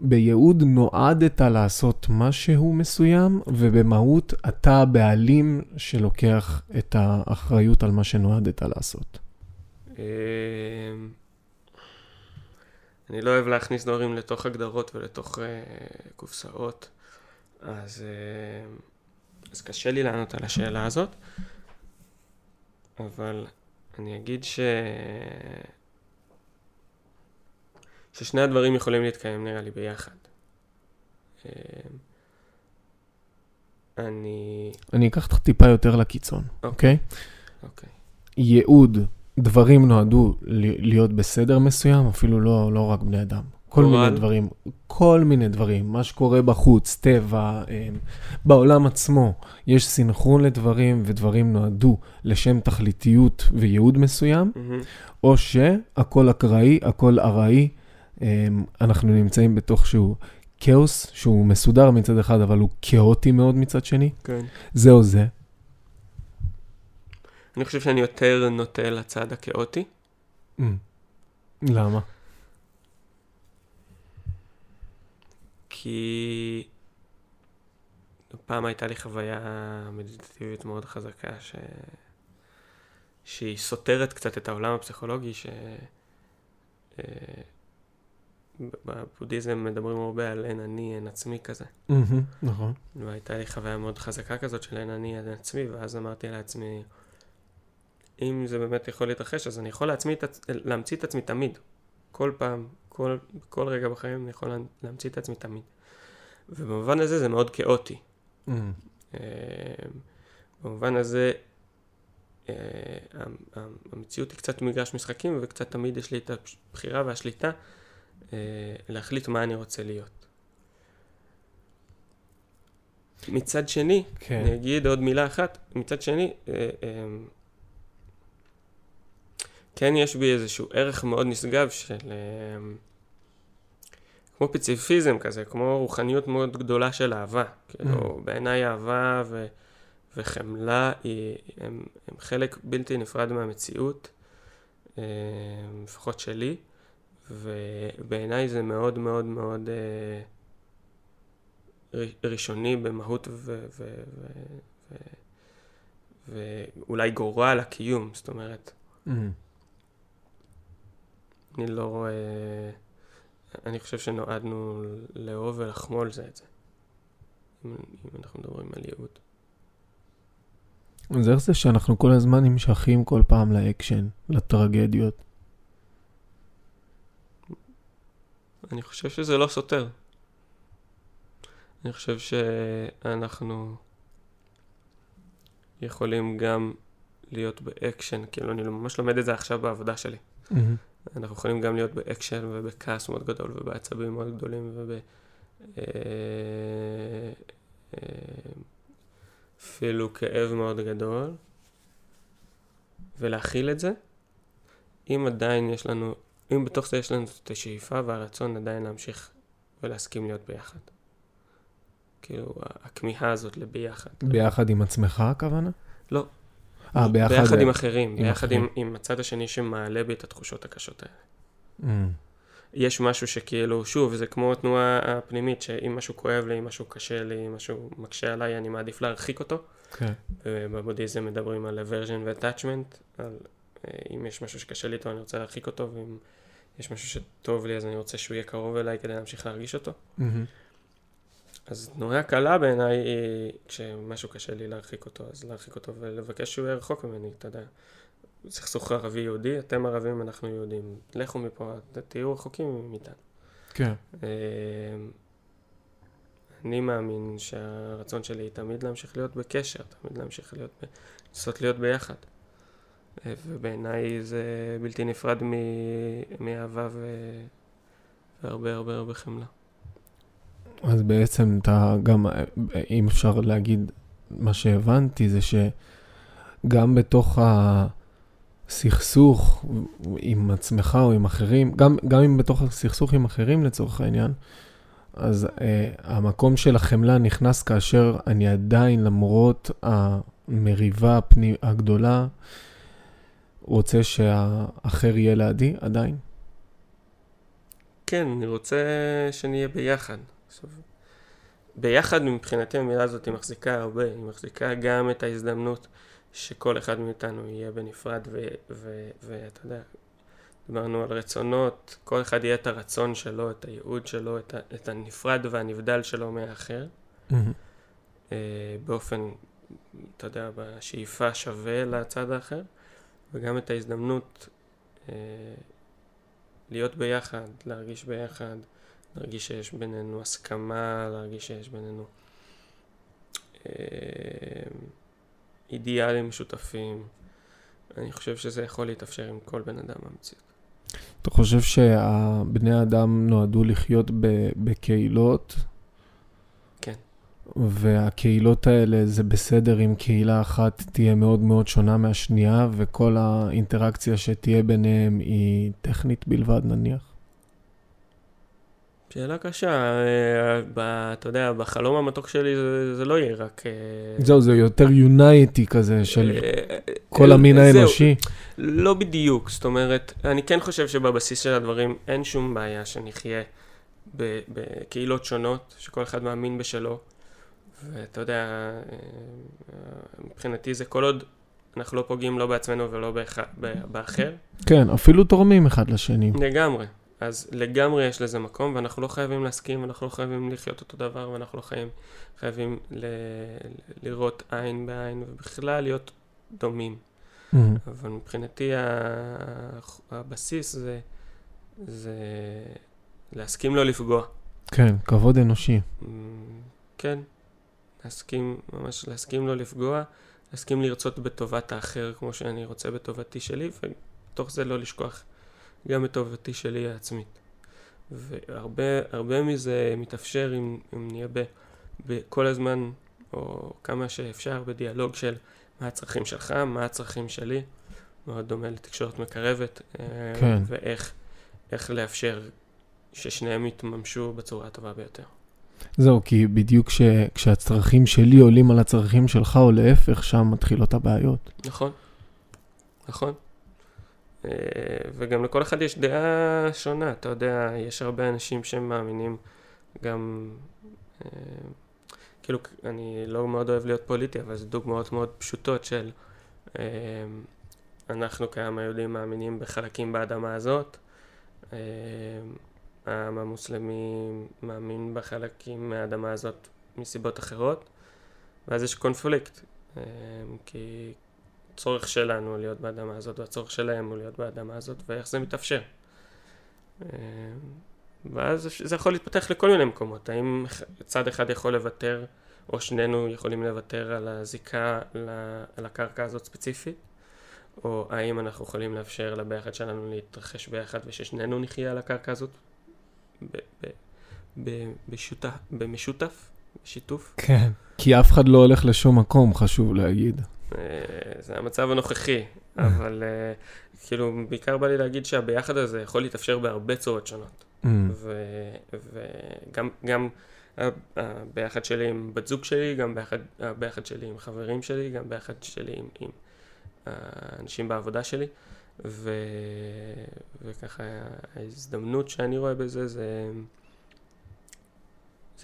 שבייעוד נועדת לעשות משהו מסוים, ובמהות אתה הבעלים שלוקח את האחריות על מה שנועדת לעשות. אמ, אני לא אוהב להכניס דברים לתוך הגדרות ולתוך uh, קופסאות, אז, uh, אז קשה לי לענות על השאלה הזאת, אבל אני אגיד ש... ששני הדברים יכולים להתקיים נראה לי ביחד. אמ, אני... אני אקח אותך טיפה יותר לקיצון, אוקיי? Okay. אוקיי. Okay. ייעוד דברים נועדו להיות בסדר מסוים, אפילו לא, לא רק בני אדם. כל מיני. דברים, כל מיני דברים, מה שקורה בחוץ, טבע, אה, בעולם עצמו, יש סינכרון לדברים, ודברים נועדו לשם תכליתיות וייעוד מסוים, mm-hmm. או שהכל אקראי, הכל ארעי, אה, אנחנו נמצאים בתוך שהוא כאוס, שהוא מסודר מצד אחד, אבל הוא כאוטי מאוד מצד שני. כן. זה או זה. אני חושב שאני יותר נוטה לצד הכאוטי. Mm. למה? כי פעם הייתה לי חוויה מדיטטיבית מאוד חזקה, ש... שהיא סותרת קצת את העולם הפסיכולוגי, ש... אה, בבודהיזם מדברים הרבה על אין אני, אין עצמי כזה. נכון. והייתה לי חוויה מאוד חזקה כזאת של אין אני, אין עצמי, ואז אמרתי לעצמי, אם זה באמת יכול להתרחש, אז אני יכול להצמיא, להמציא את עצמי תמיד. כל פעם, כל, כל רגע בחיים אני יכול להמציא את עצמי תמיד. ובמובן הזה זה מאוד כאוטי. Mm. אה, במובן הזה, אה, המציאות היא קצת מגרש משחקים, וקצת תמיד יש לי את הבחירה והשליטה אה, להחליט מה אני רוצה להיות. מצד שני, כן. אני אגיד עוד מילה אחת, מצד שני, כן יש בי איזשהו ערך מאוד נשגב של... כמו פציפיזם כזה, כמו רוחניות מאוד גדולה של אהבה. כאילו, mm. בעיניי אהבה ו... וחמלה היא, הם, הם חלק בלתי נפרד מהמציאות, אה, לפחות שלי, ובעיניי זה מאוד מאוד מאוד אה, ראשוני במהות ו... ו, ו, ו ואולי גורל הקיום, זאת אומרת, mm. אני לא רואה... אני חושב שנועדנו לאהוב ולחמול זה את זה, אם, אם אנחנו מדברים על ייעוד. אז איך זה שאנחנו כל הזמן נמשכים כל פעם לאקשן, לטרגדיות? אני חושב שזה לא סותר. אני חושב שאנחנו יכולים גם להיות באקשן, כאילו אני ממש לומד את זה עכשיו בעבודה שלי. אמ-המ. אנחנו יכולים גם להיות באקשן ובכעס מאוד גדול ובעצבים מאוד גדולים וב... אה, אה, אפילו כאב מאוד גדול, ולהכיל את זה, אם עדיין יש לנו, אם בתוך זה יש לנו את השאיפה והרצון עדיין להמשיך ולהסכים להיות ביחד. כאילו, הכמיהה הזאת לביחד. ביחד עם עצמך הכוונה? לא, אה, ביחד, ביחד עם אחרים, עם ביחד אחרים. עם, עם הצד השני שמעלה בי את התחושות הקשות האלה. Mm. יש משהו שכאילו, שוב, זה כמו התנועה הפנימית, שאם משהו כואב לי, אם משהו קשה לי, אם משהו מקשה עליי, אני מעדיף להרחיק אותו. כן. Okay. ובבודהיזם מדברים על aversion ו-attachment, על אה, אם יש משהו שקשה לי איתו, אני רוצה להרחיק אותו, ואם יש משהו שטוב לי, אז אני רוצה שהוא יהיה קרוב אליי כדי להמשיך להרגיש אותו. Mm-hmm. אז תנועה קלה בעיניי היא, כשמשהו קשה לי להרחיק אותו, אז להרחיק אותו ולבקש שהוא יהיה רחוק ממני, אתה יודע. סכסוך ערבי-יהודי, אתם ערבים, אנחנו יהודים. לכו מפה, תהיו רחוקים מאיתנו. כן. אמ, אני מאמין שהרצון שלי היא תמיד להמשיך להיות בקשר, תמיד להמשיך להיות, לנסות להיות ביחד. אה, ובעיניי זה בלתי נפרד מאהבה והרבה הרבה הרבה חמלה. אז בעצם אתה גם, אם אפשר להגיד, מה שהבנתי זה שגם בתוך הסכסוך עם עצמך או עם אחרים, גם, גם אם בתוך הסכסוך עם אחרים לצורך העניין, אז אה, המקום של החמלה נכנס כאשר אני עדיין, למרות המריבה הפני, הגדולה, רוצה שהאחר יהיה לידי עדיין. כן, אני רוצה שנהיה ביחד. עכשיו, ביחד מבחינתי המילה הזאת היא מחזיקה הרבה, היא מחזיקה גם את ההזדמנות שכל אחד מאיתנו יהיה בנפרד, ואתה יודע, דיברנו על רצונות, כל אחד יהיה את הרצון שלו, את הייעוד שלו, את, ה- את הנפרד והנבדל שלו מהאחר, mm-hmm. uh, באופן, אתה יודע, בשאיפה שווה לצד האחר, וגם את ההזדמנות uh, להיות ביחד, להרגיש ביחד. להרגיש שיש בינינו הסכמה, להרגיש שיש בינינו אה, אידיאלים משותפים. אני חושב שזה יכול להתאפשר עם כל בן אדם במציאות. אתה חושב שהבני אדם נועדו לחיות בקהילות? כן. והקהילות האלה זה בסדר אם קהילה אחת תהיה מאוד מאוד שונה מהשנייה, וכל האינטראקציה שתהיה ביניהם היא טכנית בלבד נניח? שאלה קשה, אה, ב- אתה יודע, בחלום המתוק שלי זה, זה לא יהיה רק... אה, זהו, זה יותר יונייטי כזה של אה, כל המין האנושי. לא בדיוק, זאת אומרת, אני כן חושב שבבסיס של הדברים אין שום בעיה שנחיה בקהילות שונות, שכל אחד מאמין בשלו, ואתה יודע, מבחינתי זה כל עוד אנחנו לא פוגעים לא בעצמנו ולא באח... באחר, כן, אפילו תורמים אחד לשני. לגמרי. אז לגמרי יש לזה מקום, ואנחנו לא חייבים להסכים, אנחנו לא חייבים לחיות אותו דבר, ואנחנו לא חייבים, חייבים ל... לראות עין בעין, ובכלל להיות דומים. מהמם. אבל מבחינתי הבסיס זה, זה להסכים לא לפגוע. כן, כבוד אנושי. Mm, כן, להסכים, ממש להסכים לא לפגוע, להסכים לרצות בטובת האחר כמו שאני רוצה בטובתי שלי, ובתוך זה לא לשכוח גם את טובתי שלי העצמית. והרבה הרבה מזה מתאפשר אם, אם נהיה בכל הזמן, או כמה שאפשר, בדיאלוג של מה הצרכים שלך, מה הצרכים שלי, מאוד דומה לתקשורת מקרבת, אה, כן. ואיך איך לאפשר ששניהם יתממשו בצורה הטובה ביותר. זהו, כי בדיוק כש, כשהצרכים שלי עולים על הצרכים שלך, או להפך, שם מתחילות הבעיות. נכון, נכון. אה, וגם לכל אחד יש דעה שונה, אתה יודע, יש הרבה אנשים שמאמינים גם, אה, כאילו, אני לא מאוד אוהב להיות פוליטי, אבל זה דוגמאות מאוד פשוטות של אה, אנחנו כעם היהודי מאמינים בחלקים באדמה הזאת, העם המוסלמי מאמין בחלקים מהאדמה הזאת מסיבות אחרות, ואז יש קונפליקט, כי הצורך שלנו להיות באדמה הזאת והצורך שלהם הוא להיות באדמה הזאת ואיך זה מתאפשר. אה, ואז זה יכול להתפתח לכל מיני מקומות. האם צד אחד יכול לוותר או שנינו יכולים לוותר על הזיקה על הקרקע הזאת ספציפית? או האם אנחנו יכולים לאפשר לביחד שלנו להתרחש ביחד וששנינו נחיה על הקרקע הזאת במשותף, בשיתוף? כן. כי אף אחד לא הולך לשום מקום, חשוב להגיד. אה, זה המצב הנוכחי, אבל אה, כאילו בעיקר בא לי להגיד שהביחד הזה יכול להתאפשר בהרבה צורות שונות. ו- וגם הביחד שלי עם בת זוג שלי, גם ביחד, הביחד שלי עם חברים שלי, גם ביחד שלי עם, עם האנשים בעבודה שלי. ו... וככה ההזדמנות שאני רואה בזה זה...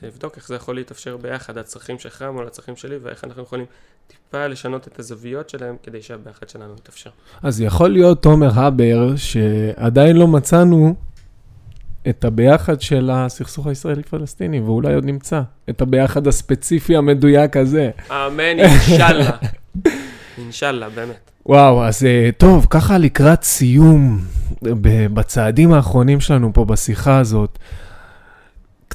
זה לבדוק איך זה יכול להתאפשר ביחד, הצרכים שלך מול הצרכים שלי, ואיך אנחנו יכולים טיפה לשנות את הזוויות שלהם כדי שהביחד שלנו יתאפשר. אז יכול להיות, תומר הבר, שעדיין לא מצאנו את הביחד של הסכסוך הישראלי-פלסטיני, ואולי עוד נמצא. את הביחד הספציפי המדויק הזה. אמן, אינשאללה. [laughs] אינשאללה, באמת. וואו, אז אה, טוב, ככה לקראת סיום, בצעדים האחרונים שלנו פה בשיחה הזאת,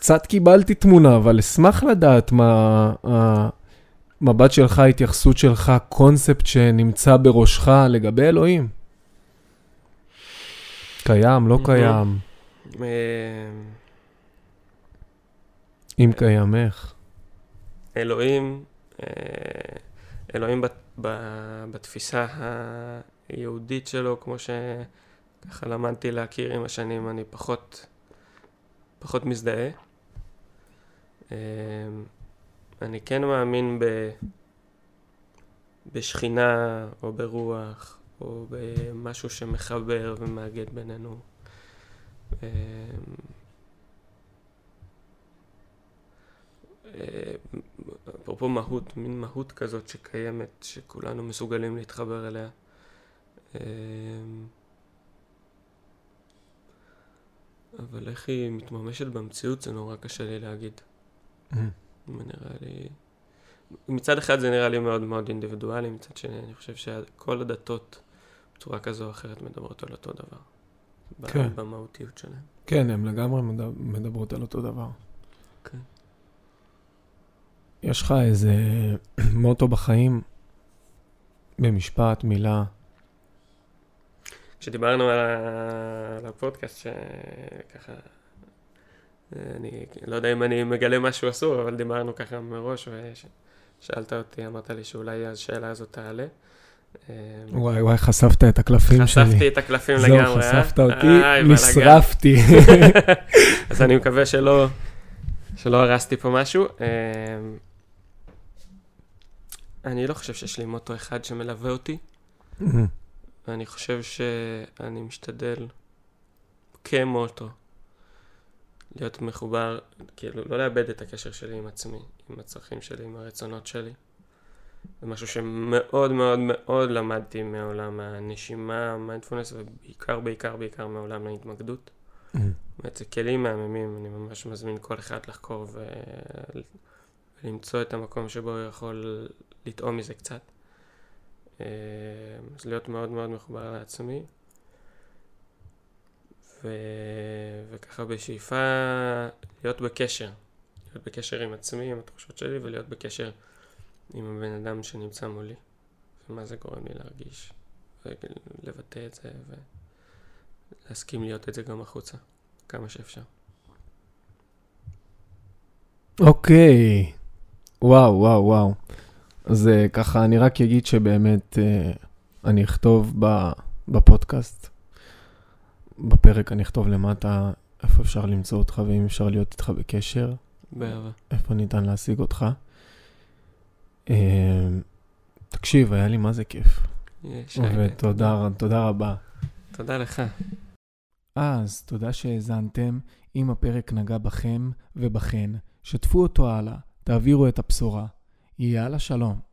קצת קיבלתי תמונה, אבל אשמח לדעת מה המבט שלך, ההתייחסות שלך, קונספט שנמצא בראשך לגבי אלוהים. קיים, לא מהמם. קיים, אה, אם קיים, איך. אלוהים, אה, אלוהים בתפיסה היהודית שלו, כמו שככה למדתי להכיר עם השנים, אני פחות, פחות מזדהה. אה, אני כן מאמין ב, בשכינה או ברוח או במשהו שמחבר ומאגד בינינו. אה, אה, אפרופו מהות, מין מהות כזאת שקיימת, שכולנו מסוגלים להתחבר אליה. אבל איך היא מתממשת במציאות זה נורא קשה לי להגיד. זה נראה לי... מצד אחד זה נראה לי מאוד מאוד אינדיבידואלי, מצד שני אני חושב שכל הדתות בצורה כזו או אחרת מדברות על אותו דבר. כן. במהותיות שלהן. כן, הן לגמרי מדב- מדברות על אותו דבר. כן. יש לך איזה [clears throat] מוטו בחיים, במשפט, מילה. כשדיברנו על, ה... על הפודקאסט, שככה, אני לא יודע אם אני מגלה משהו אסור, אבל דיברנו ככה מראש, ושאלת אותי, אמרת לי שאולי השאלה הזאת תעלה. אה, וואי וואי, חשפת את הקלפים שלי. חשפתי את הקלפים לגמרי, זהו, אה? חשפת אותי, איי, בלאגן. נשרפתי. [laughs] אז אני מקווה שלא, שלא הרסתי פה משהו. אה, אני לא חושב שיש לי מוטו אחד שמלווה אותי, ואני חושב שאני משתדל כמוטו להיות מחובר, כאילו לא לאבד את הקשר שלי עם עצמי, עם הצרכים שלי, עם הרצונות שלי. זה משהו שמאוד מאוד מאוד למדתי מעולם הנשימה, המיינדפולנס, ובעיקר, בעיקר, בעיקר מעולם ההתמקדות. באמת, זה כלים מהממים, אני ממש מזמין כל אחד לחקור ו... ולמצוא את המקום שבו הוא יכול לטעום מזה קצת. אה, אז להיות מאוד מאוד מחובר לעצמי. ו... וככה בשאיפה להיות בקשר. להיות בקשר עם עצמי, עם התחושות שלי, ולהיות בקשר עם הבן אדם שנמצא מולי. ומה זה גורם לי להרגיש, ולבטא את זה, ולהסכים להיות את זה גם החוצה, כמה שאפשר. אוקיי, וואו, וואו, וואו. אז אה, ככה, אני רק אגיד שבאמת אה, אני אכתוב בפודקאסט, בפרק אני אכתוב למטה איפה אפשר למצוא אותך ואם אפשר להיות איתך בקשר, באהבה. איפה ניתן להשיג אותך. אה, תקשיב, היה לי מה זה כיף, יש, ותודה תודה רבה. תודה לך. אז תודה שהאזנתם. אם הפרק נגע בכם ובכן, שתפו אותו הלאה, תעבירו את הבשורה. יאללה שלום.